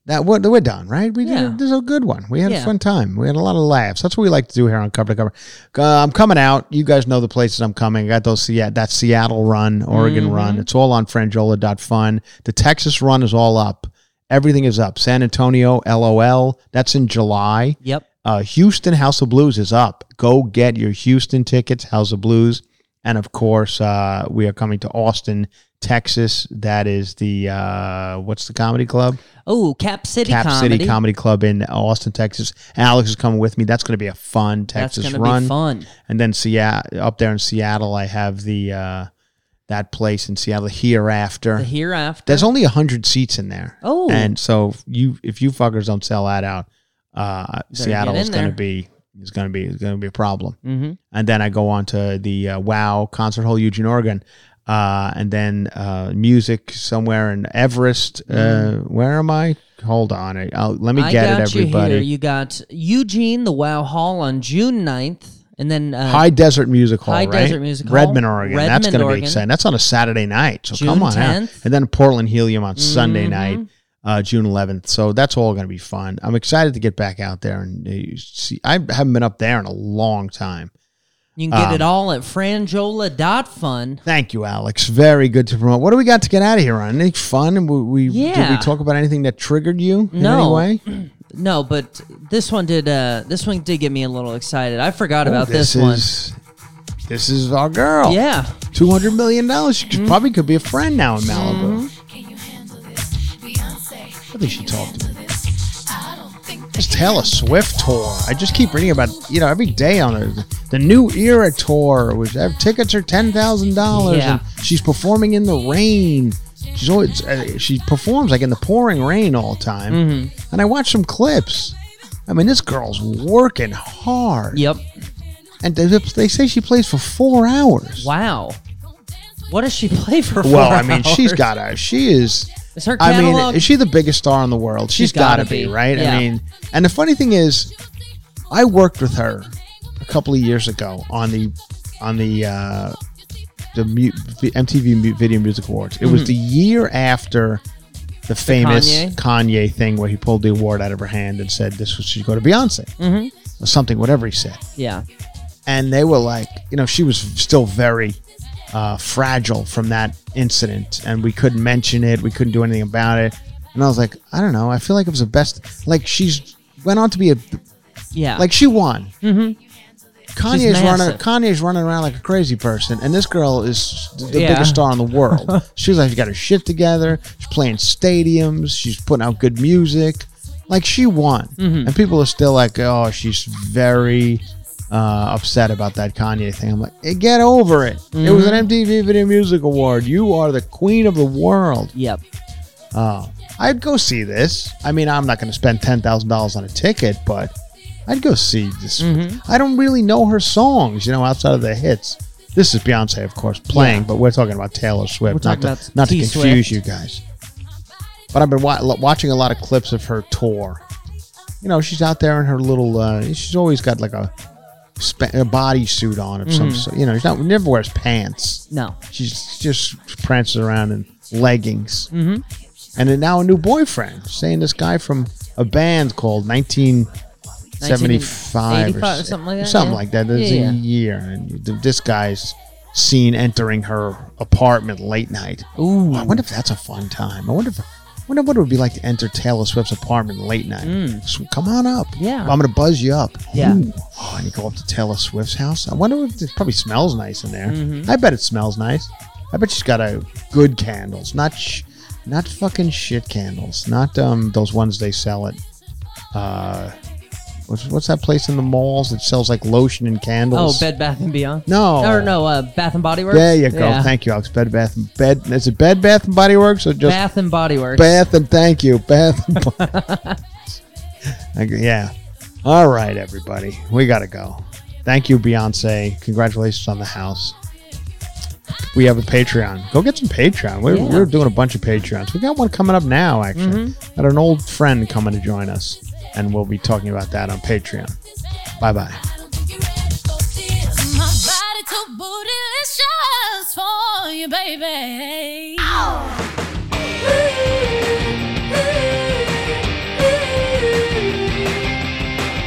That what we're done, right? We Yeah. did this is a good one. We had a fun time. We had a lot of laughs. That's what we like to do here on Cover to Cover. Uh, I'm coming out. You guys know the places I'm coming. I got those Seattle, that Seattle run, Oregon Mm-hmm. run. It's all on Franjola.fun. The Texas run is all up. Everything is up. San Antonio, LOL. That's in July. Yep. Uh, Houston House of Blues is up. Go get your Houston tickets, House of Blues. And of course, uh, we are coming to Austin, Texas. That is the, uh, what's the comedy club? Oh, Cap City Cap Comedy. City Comedy Club in Austin, Texas. Alex is coming with me. That's going to be a fun Texas gonna run. be fun. And then Seattle, up there in Seattle, I have the uh, that place in Seattle, Hereafter. The hereafter. There's only hundred seats in there. Oh. and so you if you fuckers don't sell that out, uh, Seattle is going to be is going to be is going to be a problem. Mm-hmm. And then I go on to the uh, Wow concert hall, Eugene, Oregon, uh, and then uh, music somewhere in Everest. Uh, where am I? Hold on, I'll, let me Mm. I get it, everybody. You, you got Eugene, the Wow Hall on June 9th. And then uh, High Desert Music Hall, High right? Desert Music Hall, Redmond, Oregon. That's going to be exciting. That's on a Saturday night, so June come on out. And then Portland Helium on Sunday Mhm. night, uh, June 11th. So that's all going to be fun. I'm excited to get back out there and uh, see. I haven't been up there in a long time. You can get um, it all at franjola.fun. Thank you, Alex. Very good to promote. What do we got to get out of here on? Anything fun? And we, we did we talk about anything that triggered you in No. any way? No, but this one did. Uh, this one did get me a little excited. I forgot about Oh, this, one. this is our girl. Yeah. Mm-hmm. two hundred million dollars. She could- probably could be a friend now in Malibu. I think she talked to me. This Taylor Swift tour. I just keep reading about you know every day on her the new era tour. Which uh, tickets are ten thousand dollars, Yeah. and she's performing in the rain. She's always uh, she performs like in the pouring rain all the time. Mm-hmm. And I watched some clips. I mean, this girl's working hard. Yep. And they, they say she plays for four hours. Wow. What does she play for? Well, I mean, she's got a. She is. Is her I mean, is she the biggest star in the world? She's she's got to be, be, right? yeah. I mean, and the funny thing is, I worked with her a couple of years ago on the on the uh, the MTV Video Music Awards. It was the year after the famous Kanye? Kanye? thing where he pulled the award out of her hand and said this was should go to Beyonce Mhm. or something, whatever he said Yeah. and they were like, you know, she was still very uh, fragile from that incident, and we couldn't mention it, we couldn't do anything about it. And I was like, I don't know, I feel like it was the best. Like she's went on to be a Yeah. like she won. Mm-hmm. Kanye's running. Kanye's running around like a crazy person, and this girl is the Yeah. biggest star in the world. she's like, she got her shit together. She's playing stadiums. She's putting out good music. Like she won, Mm-hmm. and people are still like, oh, she's very uh, upset about that Kanye thing. I'm like, "Eh, get over it. It was Mm-hmm. an MTV Video Music Award. You are the queen of the world. Yep. Oh, I'd go see this. I mean, I'm not going to spend ten thousand dollars on a ticket, but I'd go see this. Mm-hmm. I don't really know her songs, you know, outside of the hits. This is Beyonce, of course, playing, Yeah. but we're talking about Taylor Swift, not to, not to confuse Swift. you guys. But I've been wa- watching a lot of clips of her tour. You know, she's out there in her little. Uh, she's always got like a, spa- a bodysuit on of Mm-hmm. some sort. You know, she's not never wears pants. No. She's just prances around in leggings. Mhm. And then now a new boyfriend, saying this guy from a band called 1975 or 85 or something like that, Something yeah. like that. There's Yeah, a yeah. year. And th- this guy's seen entering her apartment late night. Ooh. I wonder if that's a fun time. I wonder if. I wonder what it would be like to enter Taylor Swift's apartment late night. So come on up. Mm. Yeah. I'm going to buzz you up. Yeah. Ooh. Oh, and you go up to Taylor Swift's house. I wonder if it probably smells nice in there. Mm-hmm. I bet it smells nice. I bet she's got a good candles, not sh- not fucking shit candles, not um those ones they sell at uh what's, what's that place in the malls that sells like lotion and candles? Oh. Bed Bath and Beyond. No. Or no, uh, Bath and Body Works. There you go. Yeah. Thank you, Alex. Bed Bath and Bed. Is it Bed Bath and Body Works or just Bath and Body Works. Bath and thank you, Bath. And yeah. All right, everybody, we gotta go. Thank you, Beyonce. Congratulations on the house. We have a Patreon. Go get some Patreon. We're, Yeah. we're doing a bunch of Patreons. We got one coming up now, actually. Mm-hmm. Got an old friend coming to join us, and we'll be talking about that on Patreon. Bye bye. My body too bootylicious for you, baby.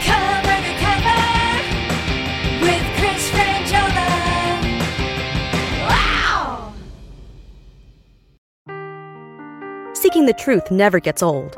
Cover to cover with Chris Franjola. Wow! Seeking the truth never gets old.